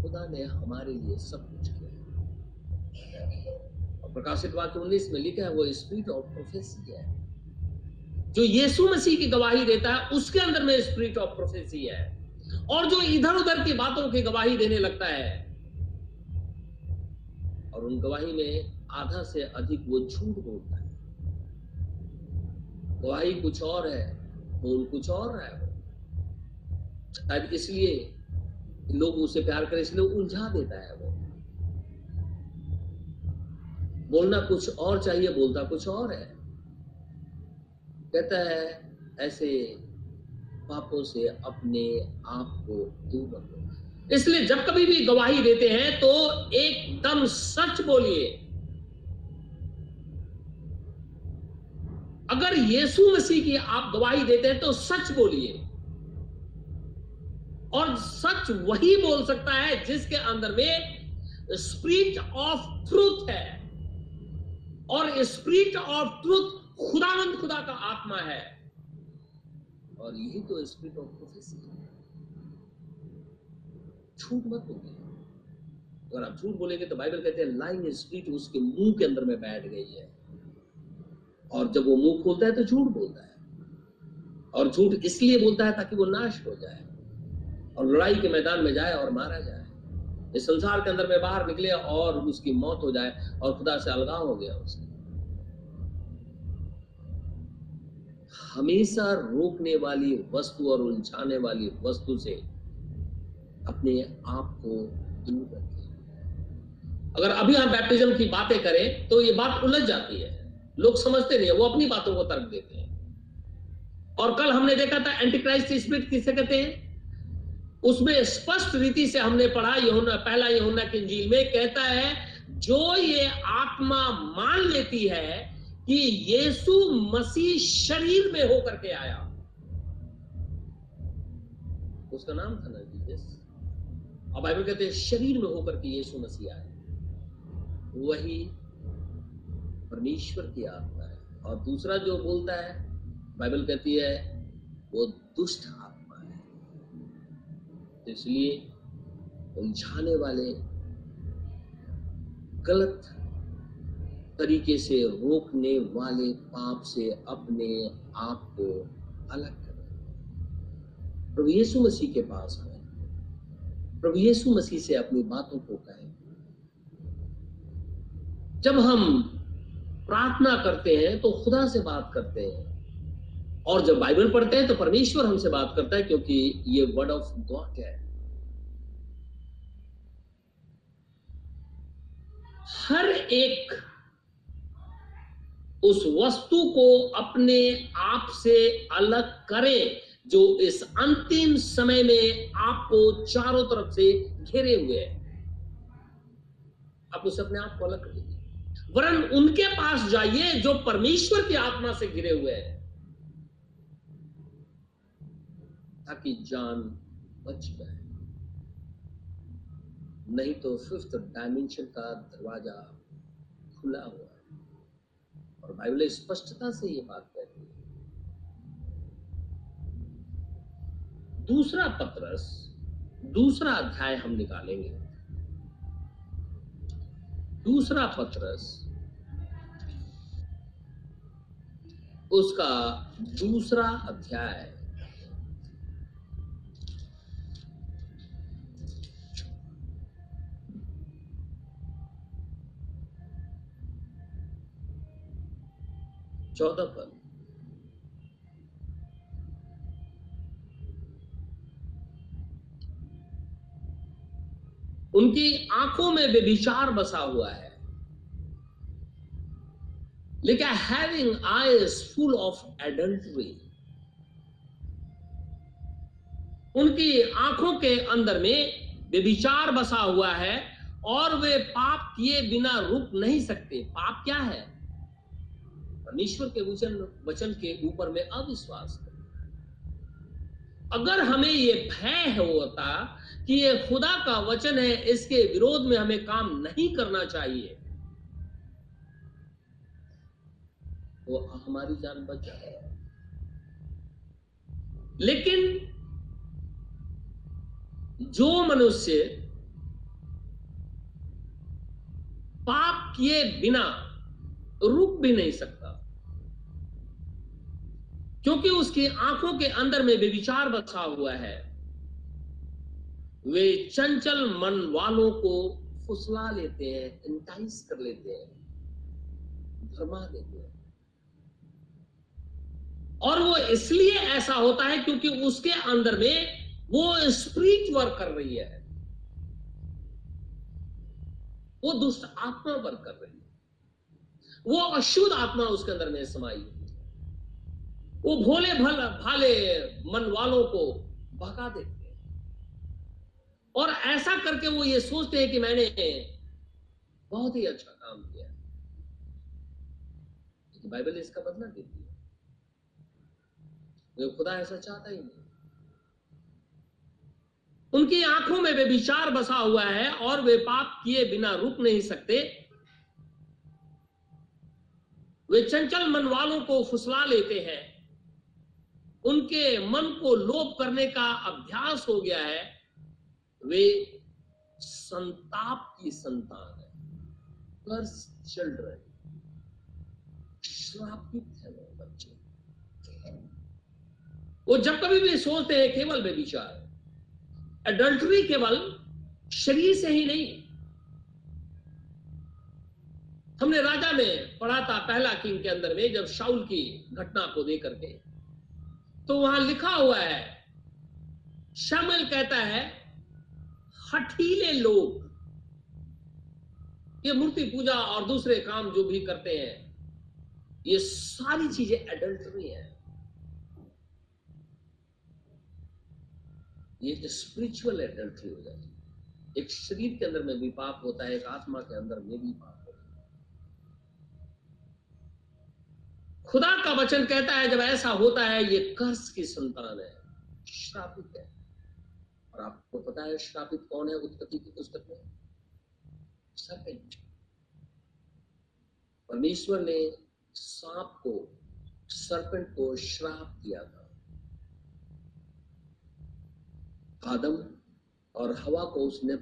Speaker 1: खुदा ने हमारे लिए सब कुछ किया प्रकाशित वाक्य उन्नीस में लिखा है, वो स्पिरिट ऑफ़ प्रोफेसी है। जो यीशु मसीह की गवाही देता है, उसके अंदर में स्पिरिट ऑफ़ प्रोफेसी है। और जो इधर उधर की बातों की गवाही देने लगता है और उन गवाही में आधा से अधिक वो झूठ बोलता है। गवाही कुछ और है बोल कुछ और है। वो शायद इसलिए लोग उसे प्यार करें, इसलिए उलझा देता है वो। बोलना कुछ और चाहिए, बोलता कुछ और है। कहता है, ऐसे पापों से अपने आप को दूर रखो। इसलिए जब कभी भी गवाही देते हैं तो एकदम सच बोलिए। अगर यीशु मसीह की आप गवाही देते हैं तो सच बोलिए। और सच वही बोल सकता है, जिसके अंदर में स्प्रिट ऑफ़ ट्रूथ है। और स्प्रिट ऑफ़ ट्रूथ खुदावंत खुदा का आत्मा है। और यही तो स्प्रिट ऑफ़ प्रोफेसी है। झूठ मत बोलिए। अगर आप झूठ बोलेंगे तो बाइबल कहते हैं लाइन स्पिरिट उसके मुँह के अंदर में बैठ गई है। और जब वो मुँह खोलता है तो झूठ बोलता है। और झूठ इसलिए बोलता है ताकि वो नाश हो जाए और लड़ाई के मैदान में जाए और मारा जाए। इस संसार के अंदर में बाहर निकले और उसकी मौत हो जाए और खुदा से अलगाव हो गया उसका। हमेशा रोकने वाली वस्तु और उलझाने वाली वस्तु से अपने आप को दूर रखें। अगर अभी हम बैप्टिज्म की बातें करें तो ये बात उलझ जाती है। लोग समझते नहीं है, वो अपनी बातों को तर्क देते हैं। और कल हमने देखा था एंटीक्राइस्ट स्पिरिट किसे कहते हैं? उसमें स्पष्ट रीति से हमने पढ़ा, यहुना, पहला यहुना की इंजील में कहता है, जो ये आत्मा मान लेती है कि यीशु मसीह शरीर में होकर के आया। उसका नाम था ना जीसस और बाइबल कहते हैं, शरीर में होकर के यीशु मसीह आए। वही परमेश्वर की आत्मा है। और दूसरा जो बोलता है, बाइबल कहती है, वो दुष्ट आत्मा है। तो इसलिए उलझाने वाले गलत तरीके से रोकने वाले पाप से अपने आप को अलग करें प्रभु यीशु मसीह के पास आए। प्रभु यीशु मसीह से अपनी बातों को कहें। जब हम प्रार्थना करते हैं तो खुदा से बात करते हैं। और जब बाइबल पढ़ते हैं तो परमेश्वर हमसे बात करता है, क्योंकि ये वर्ड ऑफ़ गॉड है। हर एक उस वस्तु को अपने आप से अलग करें। जो इस अंतिम समय में आपको चारों तरफ़ से घेरे हुए है। आप उसे अपने आप को अलग कर लीजिए वरन उनके पास जाइए जो परमेश्वर की आत्मा से घिरे हुए हैं। ताकि जान बच जाए। नहीं तो फिफ्थ डायमेंशन का दरवाज़ा खुला हुआ है। और बाइबल स्पष्टता से ये बात कहती है। दूसरा पत्रस दूसरा अध्याय हम निकालेंगे। दूसरा पत्रस उसका दूसरा अध्याय। चौदह पद। उनकी आँखों में बेविचार बसा हुआ है। लेकिन having eyes full of adultery उनकी आँखों के अंदर में बेविचार बसा हुआ है और वे पाप किए बिना रुक नहीं सकते। पाप क्या है? परमेश्वर के वचन वचन के ऊपर में अविश्वास। अगर हमें ये भय होता कि ये खुदा का वचन है, इसके विरोध में हमें काम नहीं करना चाहिए तो हमारी जान बच जाए लेकिन जो मनुष्य पाप किए बिना रुक भी नहीं सकता क्योंकि उसकी आँखों के अंदर में बेविचार बसा हुआ है। वे चंचल मन वालों को फुसला लेते हैं इंटाइस कर लेते हैं, भरमा देते हैं। और वो इसलिए ऐसा होता है क्योंकि उसके अंदर में वो स्प्रिट वर्क कर रही है। वो दुष्ट आत्मा वर्क कर रही है। वो अशुद्ध आत्मा उसके अंदर में समाई वो भोले भल भाले मन वालों को भगा देते हैं। और ऐसा करके वो ये सोचते हैं कि मैंने बहुत ही अच्छा काम किया। बाइबल इसका बदला देती है वो खुदा ऐसा चाहता ही नहीं। उनकी आँखों में वे विचार बसा हुआ है और वे पाप किए बिना रुक नहीं सकते। वे चंचल मन वालों को फुसला लेते हैं। उनके मन को लोप करने का अभ्यास हो गया है, वे संताप की संतान है। चिल्ड्रन श्रापित है वो बच्चे। वो जब कभी भी सोचते हैं, केवल वे विचार एडल्ट्री केवल शरीर से ही नहीं हमने राजा में पढ़ा था पहला किंग के अंदर में, जब शाउल की घटना को देकर के तो वहाँ लिखा हुआ है, शामिल कहता है, हठीले लोग। ये मूर्ति पूजा और दूसरे काम जो भी करते हैं, ये सारी चीज़ें एडल्ट्री है। ये स्पिरिचुअल एडल्ट्री हो जाती है। एक शरीर के अंदर में भी पाप होता है, एक आत्मा के अंदर में भी पाप। खुदा का वचन कहता है, जब ऐसा होता है, ये कर्स की संतान है। श्रापित है। और आपको पता है, श्रापित कौन है उत्पत्ति की पुस्तक में? परमेश्वर ने सांप को सर्पेंट को श्राप दिया था। आदम और हवा को उसने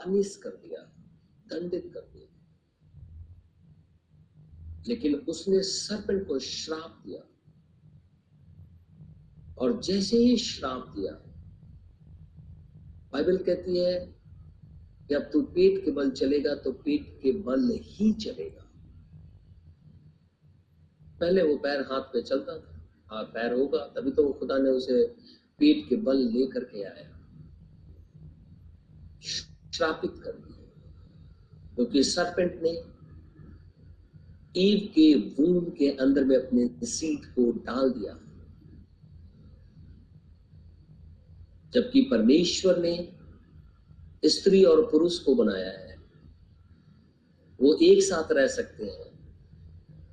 Speaker 1: पनिश कर दिया, दंडित कर दिया। लेकिन उसने सर्पेंट को श्राप दिया। और जैसे ही श्राप दिया, बाइबल कहती है कि अब तू पेट के बल चलेगा तो पेट के बल ही चलेगा। पहले वो पैर हाथ पे चलता था, हाथ पैर होगा, तभी तो खुदा ने उसे पेट के बल लेकर के आया। श्रापित कर दिया, क्योंकि तो सरपेंट ने ईव के वूम के अंदर में अपने सीट को डाल दिया। जबकि परमेश्वर ने स्त्री और पुरुष को बनाया है। वो एक साथ रह सकते हैं।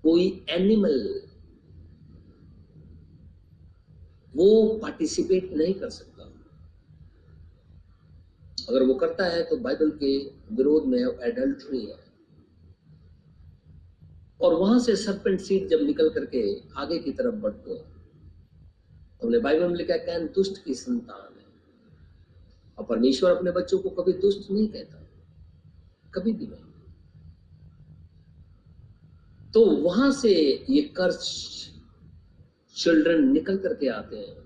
Speaker 1: कोई एनिमल वो पार्टिसिपेट नहीं कर सकता। अगर वो करता है तो बाइबल के विरोध में एडल्ट्री है। और वहाँ से सरपेंट सीट जब निकल करके आगे की तरफ़ बढ़ते हैं, हमने बाइबल में लिखा कैन दुष्ट की संतान है? और परमेश्वर अपने बच्चों को कभी दुष्ट नहीं कहता, कभी भी नहीं। तो वहाँ से ये कर्ज चिल्ड्रन निकल करके आते हैं।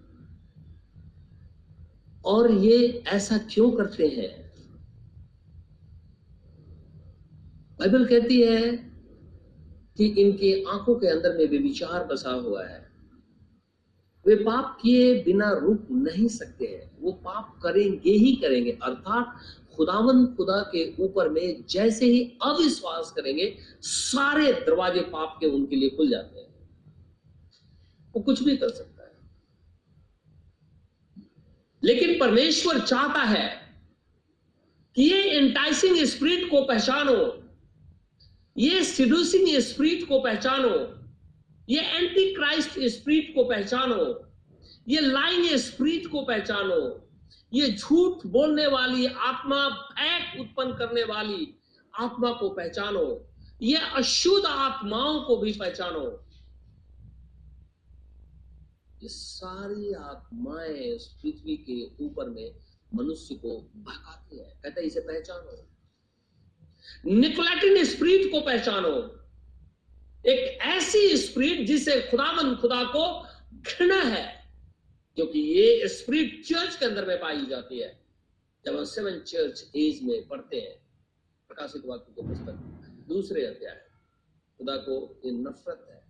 Speaker 1: और ये ऐसा क्यों करते हैं? बाइबल कहती है कि इनके आँखों के अंदर में विचार बसा हुआ है। वे पाप किए बिना रुक नहीं सकते हैं। वो पाप करेंगे ही करेंगे। अर्थात खुदावन खुदा के ऊपर में जैसे ही अविश्वास करेंगे, सारे दरवाजे पाप के उनके लिए खुल जाते हैं। वो कुछ भी कर सकता है। लेकिन परमेश्वर चाहता है कि ये इंटाइसिंग स्पिरिट को पहचानो। ये सिडूसिंग स्पिरिट को पहचानो। ये एंटी क्राइस्ट स्पिरिट को पहचानो। ये लाइन स्पिरिट को पहचानो। ये झूठ बोलने वाली, आत्मा फैक उत्पन्न करने वाली आत्मा को पहचानो। ये अशुद्ध आत्माओं को भी पहचानो। ये सारी आत्माएँ पृथ्वी के ऊपर में मनुष्य को भगाती है। कहते इसे पहचानो। निकोलेटिन स्प्रीट को पहचानो। एक ऐसी स्प्रीट जिसे खुदामन खुदा को घृणा है क्योंकि ये स्प्रीट चर्च के अंदर में पाई जाती है, जब हम सेवन चर्च एज में पढ़ते हैं। प्रकाशित वाक्य के पुस्तक दूसरे अध्याय। खुदा को ये नफरत है।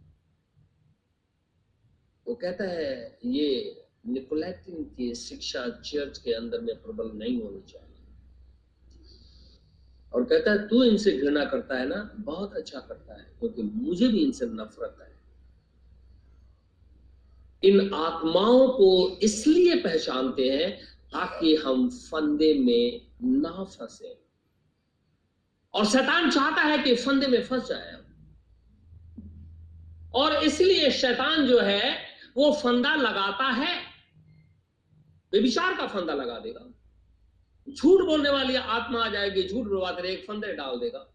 Speaker 1: वो कहता है, ये निकोलेटिन की शिक्षा चर्च के अंदर में प्रबल नहीं होनी चाहिए। और कहता है, तू इनसे घृणा करता है ना, बहुत अच्छा करता है, क्योंकि तो मुझे भी इनसे नफरत है। इन आत्माओं को इसलिए पहचानते हैं ताकि हम फंदे में ना फंसे। और शैतान चाहता है कि फंदे में फंस जाए और इसलिए शैतान जो है, वो फंदा लगाता है विचार का फंदा लगा देगा। झूठ बोलने वाली आत्मा आ जाएगी, झूठ बोलवाते रहे एक फंदे डाल देगा।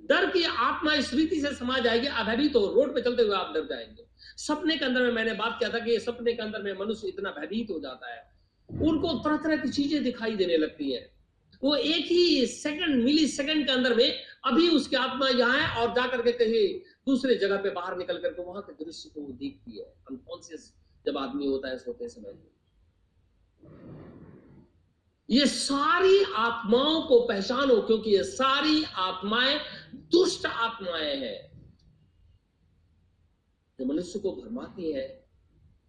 Speaker 1: डर की आत्मा इस रीति से समा जाएगी अभयभीत तो रोड पे चलते हुए आप डर जाएँगे। सपने के अंदर में मैंने बात किया था कि सपने के अंदर में मनुष्य इतना भयभीत हो जाता है, उनको तरह तरह की चीज़ें दिखाई देने लगती है। वो एक ही सेकंड मिली सेकंड के अंदर में अभी उसकी आत्मा यहाँ है और जाकर के कहीं दूसरे जगह पे बाहर निकल करके वहाँ के दृश्य को वो देखती है। अनकॉन्सियस जब आदमी होता है सोते समय। ये सारी आत्माओं को पहचानो, क्योंकि ये सारी आत्माएँ दुष्ट आत्माएँ हैं। जो मनुष्य को भरमाती है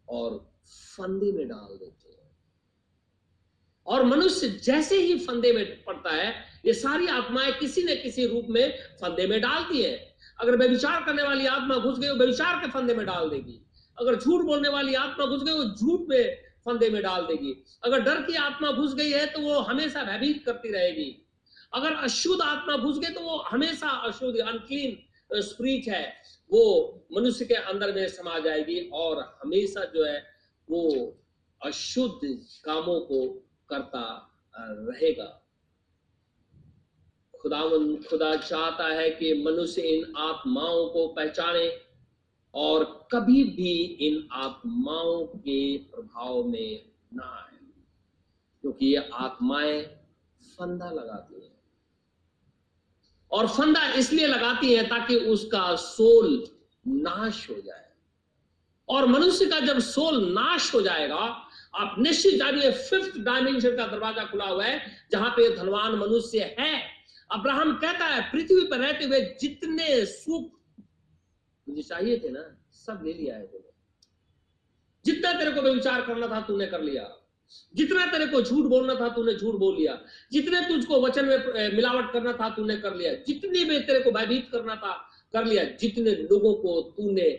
Speaker 1: और फंदे में डाल देती है। और मनुष्य जैसे ही फंदे में पड़ता है, ये सारी आत्माएँ किसी न किसी रूप में फंदे में डालती है। अगर व्यविचार करने वाली आत्मा घुस गई, वो व्यविचार के फंदे में डाल देगी। अगर झूठ बोलने वाली आत्मा घुस गई, वो झूठ में फंदे में डाल देगी। अगर डर की आत्मा घुस गई है तो वो हमेशा भयभीत करती रहेगी। अगर अशुद्ध आत्मा घुस गई तो वो हमेशा अशुद्ध अनक्लीन स्प्रीट है। वो मनुष्य के अंदर में समा जाएगी और हमेशा जो है, वो अशुद्ध कामों को करता रहेगा। खुदावन, खुदा चाहता है कि मनुष्य इन आत्माओं को पहचाने और कभी भी इन आत्माओं के प्रभाव में ना आए, क्योंकि ये आत्माएँ फंदा लगाती हैं। और फंदा इसलिए लगाती हैं ताकि उसका सोल नाश हो जाए। और मनुष्य का जब सोल नाश हो जाएगा, आप निश्चित जानिए फिफ्थ डायमेंशन का दरवाज़ा खुला हुआ है, जहाँ पे धनवान मनुष्य है। अब्राहम कहता है, पृथ्वी पर रहते हुए जितने सुख मुझे चाहिए थे ना, सब ले लिया है तूने। जितना तेरे को विचार करना था तूने कर लिया। जितना तेरे को झूठ बोलना था तूने झूठ बोल लिया। जितने तुझको वचन में मिलावट करना था तूने कर लिया। जितने में तेरे को भयभीत करना था, कर लिया। जितने लोगों को तूने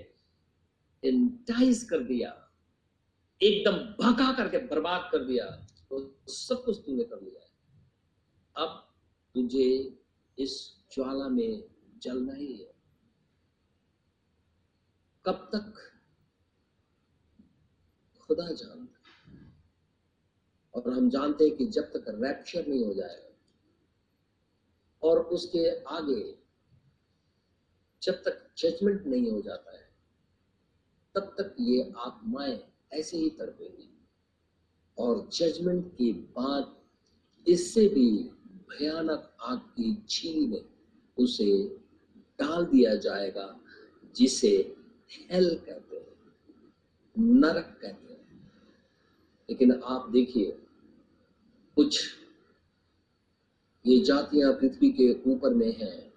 Speaker 1: इंटाइज कर दिया, एकदम भगा करके बर्बाद कर दिया तो सब कुछ तूने कर लिया। अब तुझे इस ज्वाला में जलना ही है। कब तक खुदा जानता और हम जानते हैं कि जब तक रैप्चर नहीं हो जाएगा, और उसके आगे जब तक जजमेंट नहीं हो जाता है, तब तक ये आत्माएँ ऐसे ही तड़पेगी। और जजमेंट के बाद इससे भी भयानक आग की झील में उसे डाल दिया जाएगा, जिसे हेल कहते हैं, नरक कहते हैं। लेकिन आप देखिए, कुछ ये जातियाँ पृथ्वी के ऊपर में हैं।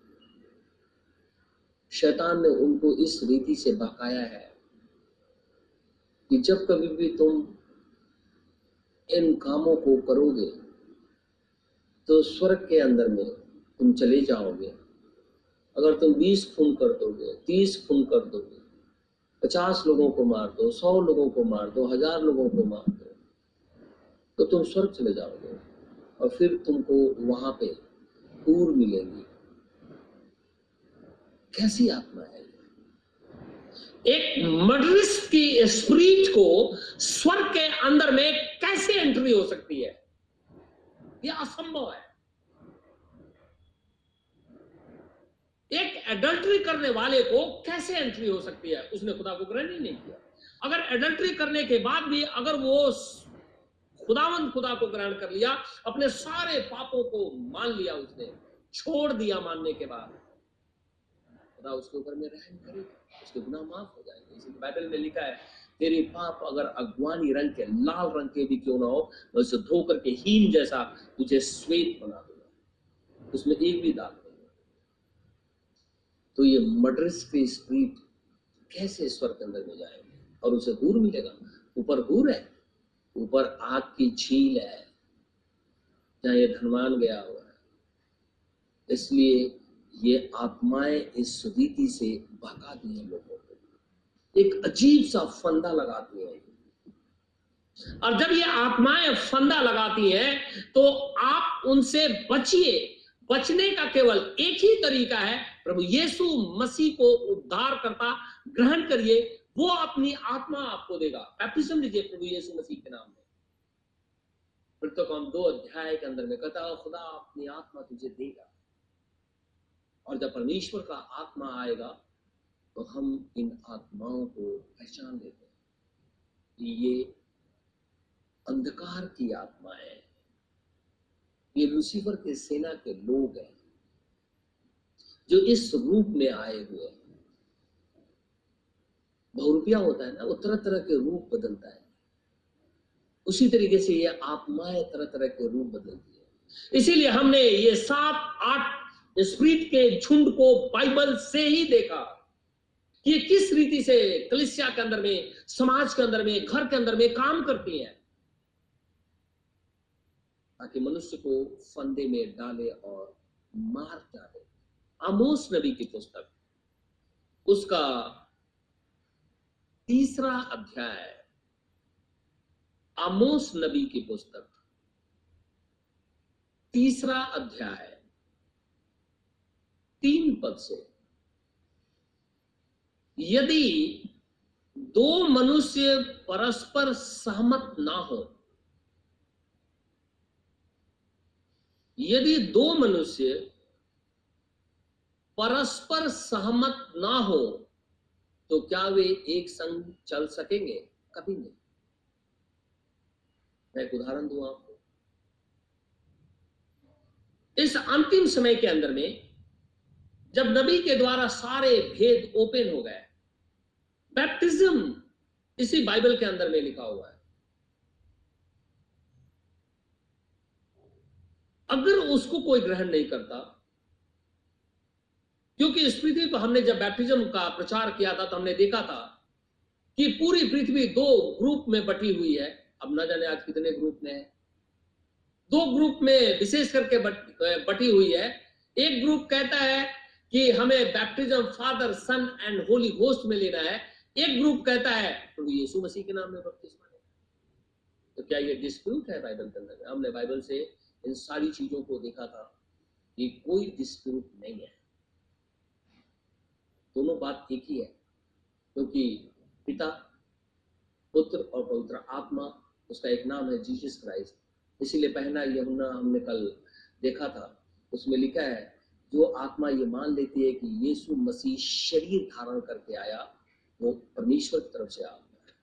Speaker 1: शैतान ने उनको इस रीति से बहकाया है कि जब कभी भी तुम इन कामों को करोगे तो स्वर्ग के अंदर में तुम चले जाओगे। अगर तुम बीस खून कर दोगे, तीस खून कर दोगे पचास लोगों को मार दो, सौ लोगों को मार दो, हज़ार लोगों को मार दो तो तुम स्वर्ग चले जाओगे और फिर तुमको वहाँ पे पूर मिलेंगी। कैसी आत्मा है एक मर्डरिस्ट की स्प्रीट को स्वर्ग के अंदर में कैसे एंट्री हो सकती है? यह असंभव है। एक एडल्ट्री करने वाले को कैसे एंट्री हो सकती है? उसने खुदा को ग्रहण ही नहीं किया। अगर एडल्ट्री करने के बाद भी अगर वो खुदावंत खुदा को ग्रहण कर लिया, अपने सारे पापों को मान लिया उसने, छोड़ दिया मानने के बाद, खुदा उसके ऊपर में रहम करेगा, उसके गुनाह माफ़ हो जाएँगे। इसी बाइबल में लिखा है, तेरे पाप अगर अगवानी रंग के, लाल रंग के भी क्यों ना हो, मैं उसे धोकर के हीन जैसा तुझे श्वेत बना दूँगा। उसमें एक भी दाग नहीं। तो ये मर्डरस की स्प्रीट कैसे स्वर के अंदर में जाएँगे? और उसे दूर मिलेगा? ऊपर दूर है? ऊपर आग की झील है। जहाँ ये धनवान गया हुआ है। इसलिए ये आत्माएँ इस रीति से भगाती हैं लोगों को। एक अजीब सा फंदा लगाती है। और जब ये आत्माएँ फंदा लगाती हैं तो आप उनसे बचिए। बचने का केवल एक ही तरीका है, प्रभु यीशु मसीह को उद्धार करता, ग्रहण करिए, वो अपनी आत्मा आपको देगा। बैप्टिज्म लीजिए प्रभु यीशु मसीह के नाम में। फिर तो कौन दो अध्याय के अंदर में कहता है, खुदा अपनी आत्मा तुझे देगा। और जब परमेश्वर का आत्मा आएगा तो हम इन आत्माओं को पहचान लेते हैं ये अंधकार की आत्मा है। ये लुसीफर के सेना के लोग हैं, जो इस रूप में आए हुए हैं। बहुरुपिया होता है ना, वो तरह तरह के रूप बदलता है। उसी तरीके से ये आत्माएँ तरह तरह के रूप बदलती है। इसीलिए हमने ये सात, आठ स्प्रिट के झुंड को बाइबल से ही देखा कि किस रीति से कलिसिया के अंदर में, समाज के अंदर में, घर के अंदर में काम करती है। ताकि मनुष्य को फंदे में डाले और मार डाले। आमोस नबी की पुस्तक, उसका तीसरा अध्याय, आमोस नबी की पुस्तक, तीसरा अध्याय, तीन पद से, यदि दो मनुष्य परस्पर सहमत ना हो यदि दो मनुष्य परस्पर सहमत ना हो तो क्या वे एक संग चल सकेंगे? कभी नहीं। मैं एक उदाहरण दू आपको। इस अंतिम समय के अंदर में, जब नबी के द्वारा सारे भेद ओपन हो गए बैप्टिज्म इसी बाइबल के अंदर में लिखा हुआ है। अगर उसको कोई ग्रहण नहीं करता, क्योंकि इस पृथ्वी पर हमने जब बैप्टिज्म का प्रचार किया था तो हमने देखा था कि पूरी पृथ्वी दो ग्रुप में बटी हुई है। अब न जाने आज कितने ग्रुप में है। दो ग्रुप में विशेष करके बटी हुई है। एक ग्रुप कहता है कि हमें baptism father son and holy ghost में लेना है। एक ग्रुप कहता है, प्रभु यीशु मसीह के नाम में बपतिस्मा लेना तो क्या ये डिस्प्यूट है बाइबल के अंदर हमने बाइबल से इन सारी चीज़ों को देखा था कि कोई डिस्प्यूट नहीं है। दोनों बात एक ही है, क्योंकि पिता, पुत्र और पवित्र आत्मा, उसका एक नाम है जीसस क्राइस्ट इसीलिए पहला यमुना हमने कल देखा था। उसमें लिखा है, जो आत्मा ये मान लेती है कि यीशु मसीह शरीर धारण करके आया, वो परमेश्वर की तरफ़ से आत्मा है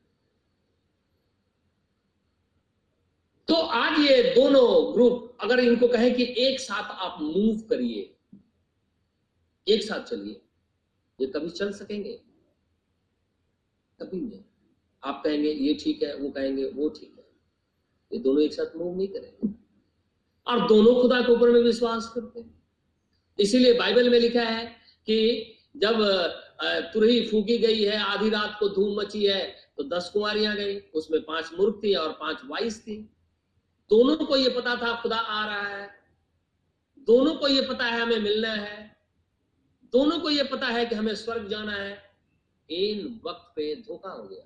Speaker 1: तो आज ये दोनों ग्रुप अगर इनको कहें कि एक साथ आप मूव करिए, एक साथ चलिए, ये कभी चल सकेंगे? कभी नहीं। आप कहेंगे, ये ठीक है, वो कहेंगे, वो ठीक है। ये दोनों एक साथ मूव नहीं करेंगे। और दोनों खुदा के ऊपर में विश्वास करते हैं। इसीलिए बाइबल में लिखा है कि जब तुरही फूकी गई है, आधी रात को धूम मची है तो दस कुमारियाँ गई, उसमें पाँच मूर्ख थी और पाँच वाइस थी। दोनों को ये पता था खुदा आ रहा है। दोनों को ये पता है हमें मिलना है। दोनों को ये पता है कि हमें स्वर्ग जाना है। इन वक्त पे धोखा हो गया।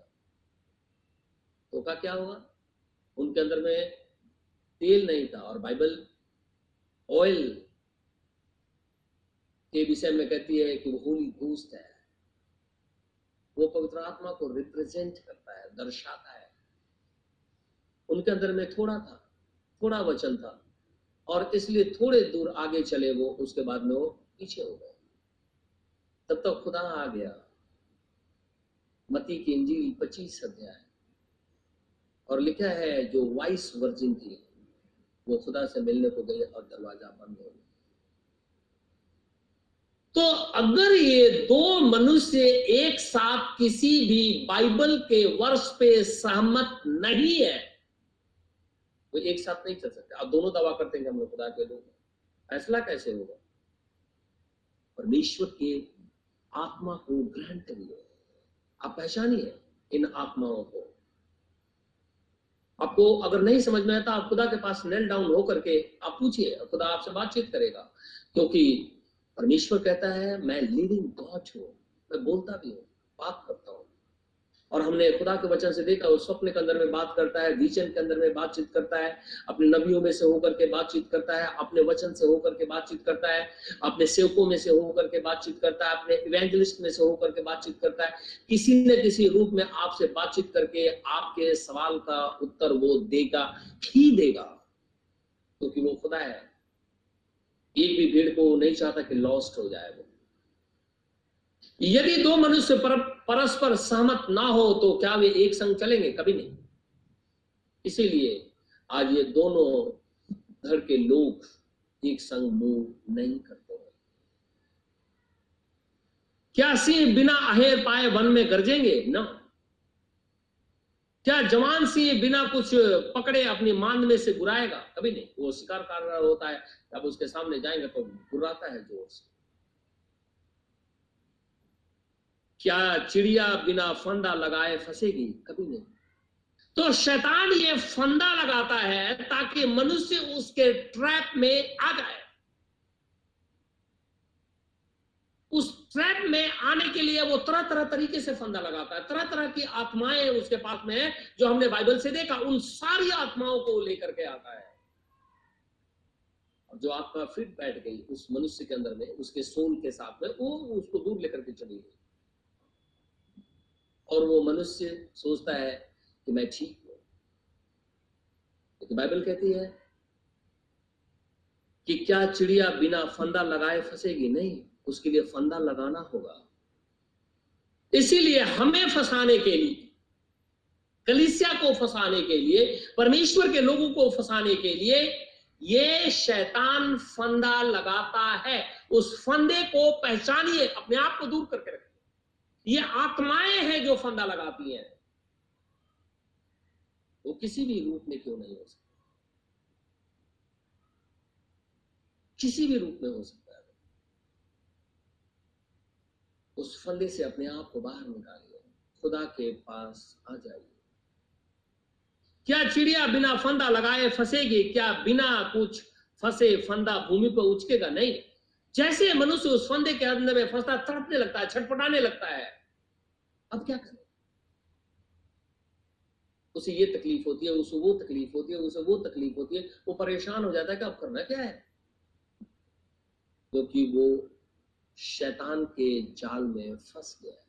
Speaker 1: धोखा क्या हुआ? उनके अंदर में तेल नहीं था और बाइबल ऑयल के विषय में कहती है कि वो होली घोस्ट है। वो पवित्र आत्मा को रिप्रेजेंट करता है, दर्शाता है। उनके अंदर में थोड़ा था। थोड़ा वचन था। और इसलिए थोड़े दूर आगे चले वो, उसके बाद में वो पीछे हो गए। तब तक तो खुदा आ गया। मती की इंजील पच्चीस अध्याय। और लिखा है, जो वाइस वर्जिन थी, वो खुदा से मिलने को गई और दरवाज़ा बंद हो गया। तो अगर ये दो मनुष्य एक साथ किसी भी बाइबल के वर्ष पे सहमत नहीं है तो एक साथ नहीं चल सकते। आप दोनों दवा करते हैं हम लोग खुदा के लोग फैसला कैसे होगा? परमेश्वर के आत्मा को ग्रहण करिए आप पहचानिए इन आत्माओं को। आपको अगर नहीं समझ में आता आप खुदा के पास नेल डाउन हो करके आप पूछिए खुदा आपसे बातचीत करेगा। क्योंकि परमेश्वर कहता है, मैं लिविंग गॉड हूँ। मैं बोलता भी हूँ, बात करता हूँ। और हमने खुदा के वचन से देखा उस स्वप्न के अंदर में बात करता है, विजन के अंदर में बातचीत करता है, अपने नबियों में से होकर के बातचीत करता है, अपने वचन से होकर के बातचीत करता है, अपने सेवकों में से होकर के बातचीत करता है, अपने इवेंजलिस्ट में से होकर के बातचीत करता है। किसी न किसी रूप में आपसे बातचीत करके आपके सवाल का उत्तर वो देगा, ही देगा, क्योंकि तो वो खुदा है। एक भी भीड़ को नहीं चाहता कि लॉस्ट हो जाए वो। यदि दो मनुष्य पर, परस्पर सहमत ना हो तो क्या वे एक संग चलेंगे? कभी नहीं। इसीलिए आज ये दोनों घर के लोग एक संग मूव नहीं करते क्या सिंह बिना अहेर पाए वन में गरजेंगे? न। क्या जवान सिंह बिना कुछ पकड़े अपनी मांद में से गुराएगा कभी नहीं। वो शिकार कर रहा होता है जब उसके सामने जाएँगे तो गुराता है ज़ोर से। क्या चिड़िया बिना फंदा लगाए फंसेगी? कभी नहीं। तो शैतान ये फंदा लगाता है ताकि मनुष्य उसके ट्रैप में आ जाए। उस ट्रैप में आने के लिए वो तरह तरह तरीके से फंदा लगाता है। तरह तरह की आत्माएँ उसके पास में है, जो हमने बाइबल से देखा, उन सारी आत्माओं को लेकर के आता है। जो आत्मा फिट बैठ गई उस मनुष्य के अंदर में, उसके सोल के साथ में, वो उसको दूर लेकर के चली गई। और वो मनुष्य सोचता है कि मैं ठीक हूँ। तो बाइबल कहती है कि क्या चिड़िया बिना फंदा लगाए फंसेगी? नहीं, उसके लिए फंदा लगाना होगा। इसीलिए हमें फंसाने के लिए, कलिसिया को फंसाने के लिए, परमेश्वर के लोगों को फंसाने के लिए, ये शैतान फंदा लगाता है। उस फंदे को पहचानिए, अपने आप को दूर करके रखिए। ये आत्माएँ हैं जो फंदा लगाती हैं। वो किसी भी रूप में क्यों नहीं हो सकता? किसी भी रूप में हो सकता है। उस फंदे से अपने आप को बाहर निकालिए। खुदा के पास आ जाइए। क्या चिड़िया बिना फंदा लगाए फंसेगी? क्या बिना कुछ फंसे फंदा भूमि पर उचकेगा? नहीं। जैसे मनुष्य उस फंदे के अंदर में फंसता, तड़पने लगता है, छटपटाने लगता है। अब क्या करें? उसे ये तकलीफ़ होती है, उसे वो तकलीफ़ होती है, उसे वो तकलीफ़ होती है। वो परेशान हो जाता है कि अब करना क्या है? क्योंकि वो शैतान के जाल में फंस गया है।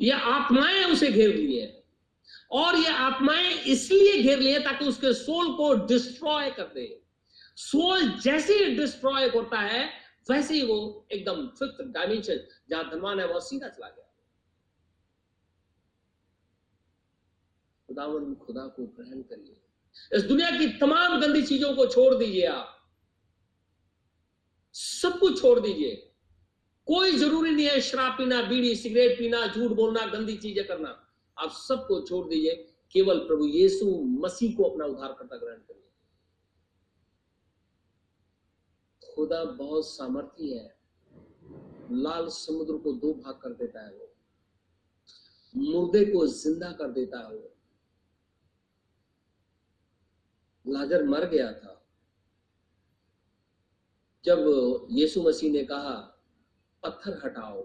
Speaker 1: ये आत्माएँ उसे घेर लिए हैं और ये आत्माएँ इसलिए घेर लिए ताकि उसके सोल को डिस्ट्रॉय कर दे। सोल जैसे ही डिस्ट्रॉय होता है, वैसे ही वो एकदम फिफ्थ डायमेंशन जहाँ धनवान है, वह सीधा चला गया। खुदावन खुदा को ग्रहण करिए इस दुनिया की तमाम गंदी चीज़ों को छोड़ दीजिए आप। सब कुछ छोड़ दीजिए। कोई ज़रूरी नहीं है शराब पीना, बीड़ी, सिगरेट पीना, झूठ बोलना, गंदी चीज़ें करना। आप सबको छोड़ दीजिए। केवल प्रभु यीशु मसीह को अपना उद्धार करता ग्रहण करिए। खुदा बहुत सामर्थ्य है। लाल समुद्र को दो भाग कर देता है वो। मुर्दे को ज़िंदा कर देता है वो। लाजर मर गया था। जब यीशु मसीह ने कहा, पत्थर हटाओ।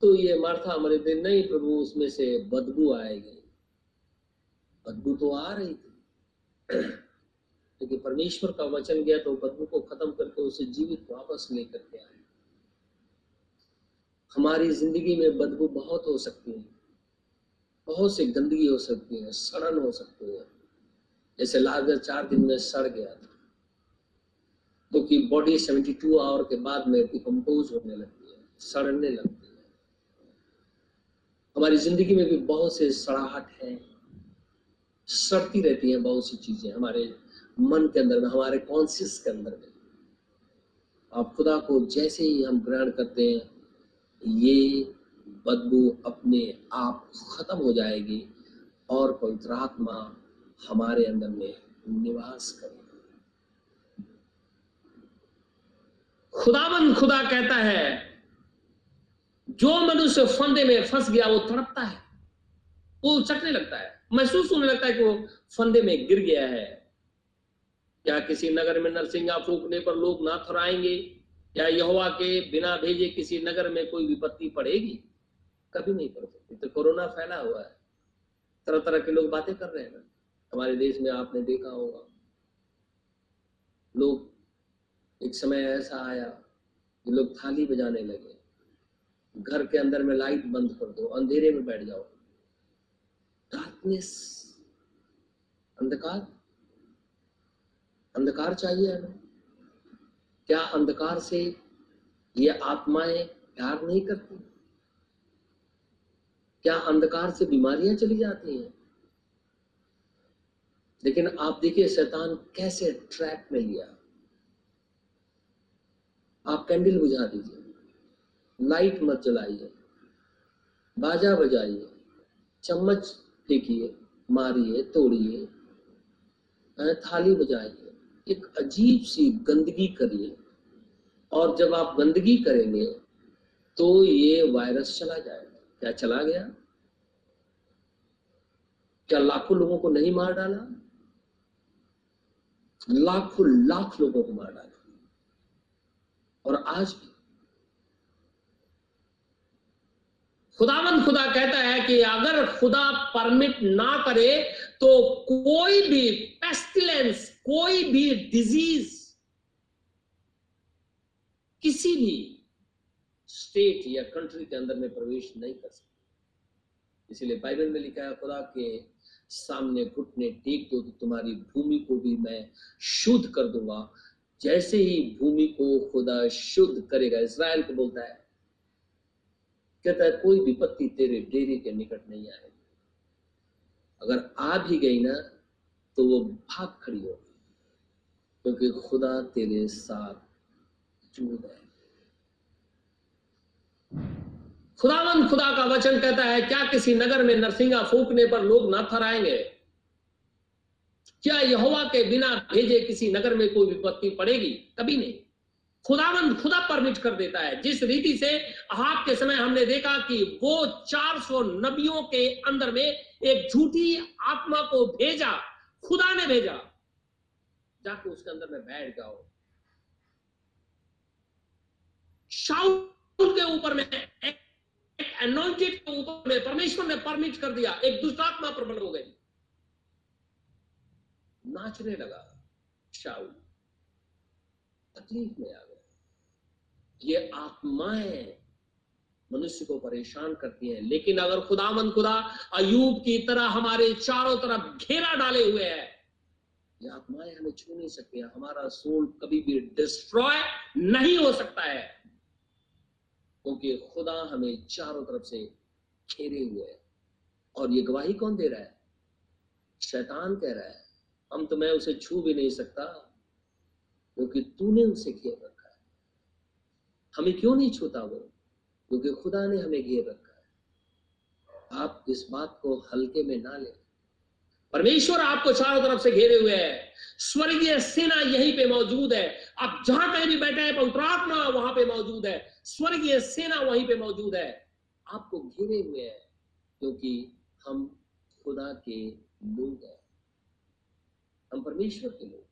Speaker 1: तो ये मार्था हमारे थे नहीं प्रभु, उसमें से बदबू आएगी। बदबू तो आ रही थी। लेकिन परमेश्वर का वचन गया तो बदबू को खत्म करके उसे जीवित वापस लेकर के आए। हमारी ज़िंदगी में बदबू बहुत हो सकती है। बहुत सी गंदगी हो सकती है, सड़न हो सकती है। जैसे लाजर चार दिन में सड़ गया था। क्योंकि तो बॉडी 72 आवर के बाद में डिकम्पोज होने लगती है, सड़ने लगती है। हमारी ज़िंदगी में भी बहुत से सड़ाहट है। सड़ती रहती है बहुत सी चीज़ें हमारे मन के अंदर में, हमारे कॉन्सियस के अंदर में। आप खुदा को जैसे ही हम ग्रहण करते हैं, ये बदबू अपने आप खत्म हो जाएगी और पवित्र आत्मा हमारे अंदर में निवास करेगी। खुदाबंद खुदा कहता है, जो मनुष्य फंदे में फंस गया, वो तड़पता है, वो चकने लगता है। महसूस होने लगता है कि वो फंदे में गिर गया है। क्या किसी नगर में नरसिंगा फूकने पर लोग ना थराएँगे, या यहोवा के बिना भेजे किसी नगर में कोई विपत्ति पड़ेगी? कभी नहीं पड़ सकती। तो कोरोना फैला हुआ है। तरह तरह के लोग बातें कर रहे हैं ना। हमारे देश में आपने देखा होगा। लोग, एक समय ऐसा आया कि लोग थाली बजाने लगे। घर के अंदर में लाइट बंद कर दो, अंधेरे में बैठ जाओ। डार्कनेस अंधकार। अंधकार चाहिए हमें। क्या अंधकार से ये आत्माएँ प्यार नहीं करती? क्या अंधकार से बीमारियाँ चली जाती हैं? लेकिन आप देखिए, शैतान कैसे ट्रैप में लिया। आप कैंडल बुझा दीजिए। लाइट मत जलाइए। बाजा बजाइए। चम्मच फेंकिए, मारिए, तोड़िए। थाली बजाइए। एक अजीब सी गंदगी कर करिए और जब आप गंदगी करेंगे तो ये वायरस चला जाएगा। क्या चला गया? क्या लाखों लोगों को नहीं मार डाला? लाखों लाख लोगों को मार डाला। और आज भी खुदावंद खुदा कहता है कि अगर खुदा परमिट ना करे तो कोई भी पेस्टिलेंस कोई भी डिज़ीज़ किसी भी स्टेट या कंट्री के अंदर में प्रवेश नहीं कर सकती। इसीलिए बाइबल में लिखा है, खुदा के सामने घुटने टेक दो तो तुम्हारी भूमि को भी मैं शुद्ध कर दूँगा। जैसे ही भूमि को खुदा शुद्ध करेगा इसराइल को बोलता है कहता है, कोई विपत्ति तेरे डेरे के निकट नहीं आएगी। अगर आ भी गई ना तो वो भाग खड़ी हो क्योंकि खुदा तेरे साथ जुड़ है। खुदावंद खुदा का वचन कहता है, क्या किसी नगर में नरसिंगा फूकने पर लोग ना थराएँगे क्या यहोवा के बिना भेजे किसी नगर में कोई विपत्ति पड़ेगी? कभी नहीं। खुदावंद खुदा परमिट कर देता है। जिस रीति से आप के समय हमने देखा कि वो 400 नबियों के अंदर में एक झूठी आत्मा को भेजा, खुदा ने भेजा। जाके उसके अंदर में बैठ जाओ। शाउल के ऊपर में, एक एनोइंटेड के ऊपर में, परमेश्वर ने परमिट कर दिया। एक दुष्टात्मा प्रबल हो गई। नाचने लगा शाउल तकलीफ़ में आ गया। ये आत्माएँ मनुष्य को परेशान करती हैं। लेकिन अगर खुदा मन खुदा अयूब की तरह हमारे चारों तरफ़ घेरा डाले हुए है, ये आत्माएँ हमें छू नहीं सकती हमारा सोल कभी भी डिस्ट्रॉय नहीं हो सकता है। क्योंकि खुदा हमें चारों तरफ़ से घेरे हुए है। और ये गवाही कौन दे रहा है? शैतान कह रहा है, हम तो मैं उसे छू भी नहीं सकता, क्योंकि तूने उसे घेर हमें क्यों नहीं छूता वो? क्योंकि खुदा ने हमें घेर रखा है। आप इस बात को हल्के में ना लें। परमेश्वर आपको चारों तरफ़ से घेरे हुए है। स्वर्गीय सेना यहीं पे मौजूद है। आप जहाँ कहीं भी बैठे हैं पवित्रात्मा वहाँ पे मौजूद है। स्वर्गीय सेना वहीं पे मौजूद है। आपको घेरे हुए हैं क्योंकि हम खुदा के लोग हैं। हम परमेश्वर के लोग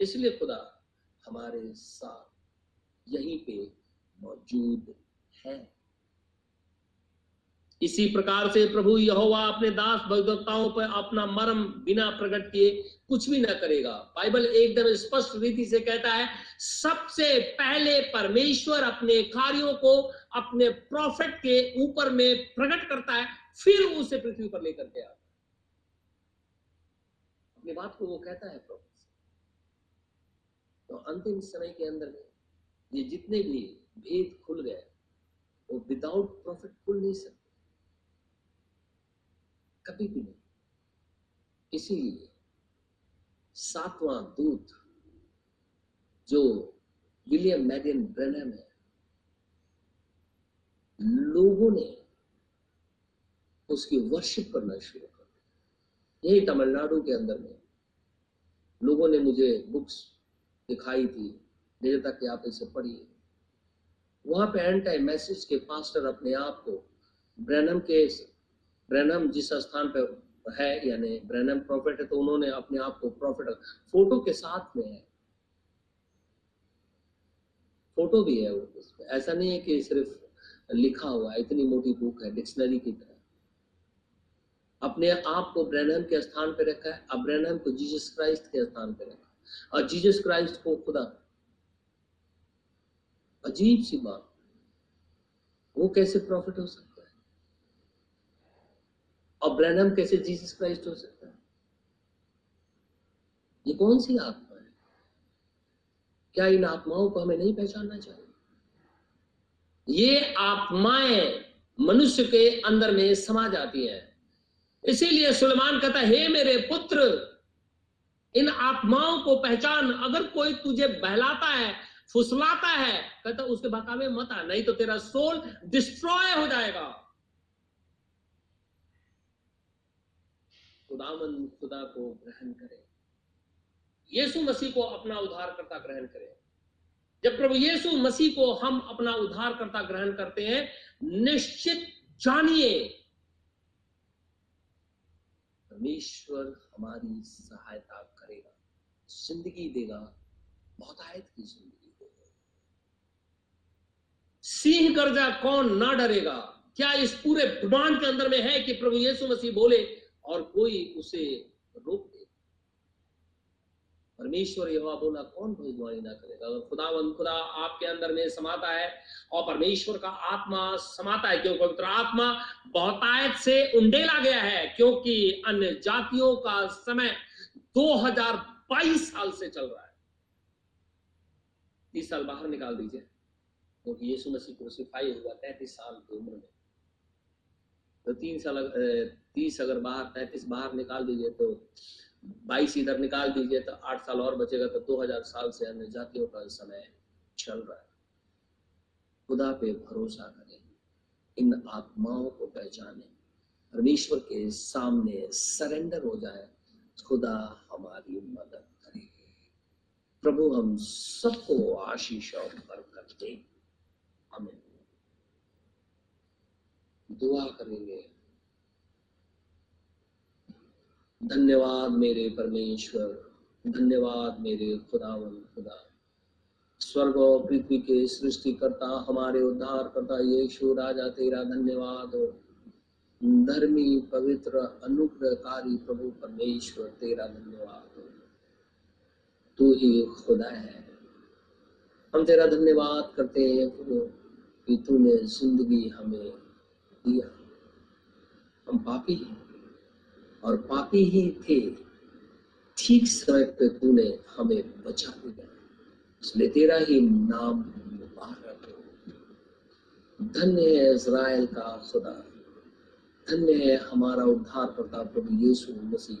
Speaker 1: इसलिए खुदा हमारे साथ यहीं पे मौजूद है। इसी प्रकार से प्रभु यहोवा अपने दास भगवक्ताओं पर अपना मर्म बिना प्रकट किए कुछ भी ना करेगा। बाइबल एकदम स्पष्ट रीति से कहता है, सबसे पहले परमेश्वर अपने कार्यों को अपने प्रॉफिट के ऊपर में प्रकट करता है, फिर उसे पृथ्वी पर लेकर के आता अपनी बात को वो कहता है प्रभु तो अंतिम समय के अंदर में ये जितने भी भेद खुल गए, वो विदाउट प्रॉफिट खुल नहीं सकते। कभी भी नहीं। इसीलिए सातवां दूत, जो विलियम मैडियन ब्रेनम है, लोगों ने उसकी वर्शिप करना शुरू कर दिया। यही तमिलनाडु के अंदर में लोगों ने मुझे बुक्स दिखाई थी। भेजा था कि आप इसे पढ़िए। वहाँ पे एंटी मैसेज के पास्टर अपने आप को ब्रैनम के ब्रैनम जिस स्थान पर है, यानी ब्रैनम प्रॉफिट है तो उन्होंने अपने आप को प्रॉफिट फ़ोटो के साथ में है। फ़ोटो भी है उसमें ऐसा नहीं है कि सिर्फ़ लिखा हुआ इतनी मोटी बुक है डिक्शनरी की तरह। अपने आप को ब्रैनम के स्थान पर रखा है, अब ब्रैनम को जीसस क्राइस्ट के स्थान पर रखा और जीसस क्राइस्ट को खुदा अजीब सी बात। वो कैसे प्रॉफिट हो सकता है? और ब्रैनम कैसे जीसस क्राइस्ट हो सकता है? ये कौन सी आत्मा है? क्या इन आत्माओं को हमें नहीं पहचानना चाहिए? ये आत्माएँ मनुष्य के अंदर में समा जाती है। इसीलिए सुलेमान कहता हे मेरे पुत्र, इन आत्माओं को पहचान। अगर कोई तुझे बहलाता है फुसलाता है, कहता उसके बहकावे मत आ, नहीं तो तेरा सोल डिस्ट्रॉय हो जाएगा। खुदामन खुदा को ग्रहण करें। यीशु मसीह को अपना उद्धारकर्ता ग्रहण करें। जब प्रभु यीशु मसीह को हम अपना उद्धारकर्ता ग्रहण करते हैं, निश्चित जानिए, परमेश्वर हमारी सहायता करेगा, ज़िंदगी देगा, बहुत आयत की ज़िंदगी। देगा सिंह गर्जा कौन ना डरेगा? क्या इस पूरे ब्रह्मांड के अंदर में है कि प्रभु यीशु मसीह बोले और कोई उसे रोक? दे परमेश्वर यह बोला, कौन भविष्यवाणी ना करेगा? अगर खुदावन खुदा आपके अंदर में समाता है और परमेश्वर का आत्मा समाता है क्योंकि पवित्र आत्मा बहुतायत से उंडेला गया है, क्योंकि अन्य जातियों का समय 2022 साल से चल रहा है। तीस साल बाहर निकाल दीजिए। क्योंकि तो यीशु मसीह क्रूसिफाई हुआ तैतीस साल की उम्र में। तो तीन साल तीस अगर बाहर तैतीस बाहर निकाल दीजिए तो बाईस इधर निकाल दीजिए तो आठ साल और बचेगा तो दो हज़ार साल से अन्य जातियों का समय चल रहा है। खुदा पे भरोसा करें, इन आत्माओं को पहचाने, परमेश्वर के सामने सरेंडर हो जाए, खुदा हमारी मदद करे। प्रभु, हम सबको आशीष और बरकत दे। हमें दुआ करेंगे। धन्यवाद मेरे परमेश्वर, धन्यवाद मेरे खुदावन खुदा। स्वर्ग और पृथ्वी के सृष्टिकर्ता, हमारे उद्धार करता यीशु राजा, तेरा धन्यवाद। हो धर्मी, पवित्र, अनुग्रहकारी प्रभु परमेश्वर, तेरा धन्यवाद। हो तू ही खुदा है। हम तेरा धन्यवाद करते हैं, प्रभु। कि तूने ज़िंदगी हमें दिया। हम पापी हैं और पापी ही थे। ठीक समय पे तूने हमें बचा दिया। इसलिए तेरा ही नाम मुबारक हो। धन्य है इसराइल का खुदा। धन्य है हमारा उद्धार करता प्रभु यीशु मसीह,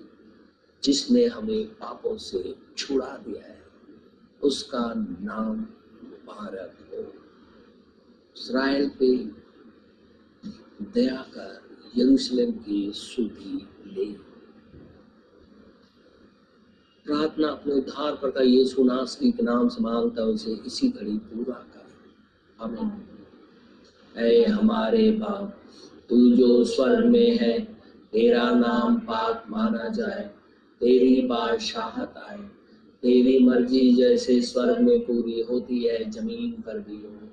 Speaker 1: जिसने हमें पापों से छुड़ा दिया है। उसका नाम मुबारक हो। इसराइल पे दया कर यरूशलेम की सुधि ले। प्रार्थना अपने उद्धार करता यीशु नासरी के नाम से माँगता उसे इसी घड़ी पूरा कर। आमीन। ऐ हमारे बाप, तू जो स्वर्ग में है, तेरा नाम पाक माना जाए, तेरी बादशाहत आए। तेरी मर्ज़ी जैसे स्वर्ग में पूरी होती है, ज़मीन पर भी हो।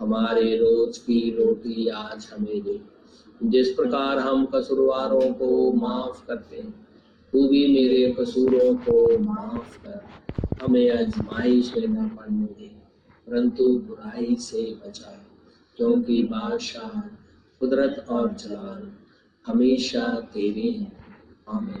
Speaker 1: हमारे रोज की रोटी आज हमें दे। जिस प्रकार हम कसूरवारों को माफ़ करते हैं, तू भी मेरे कसूरों को माफ़ कर। हमें आजमाइश में न पड़ने दे, परंतु बुराई से बचा। क्योंकि बादशाह, कुदरत और जलाल हमेशा तेरे हैं। आमीन।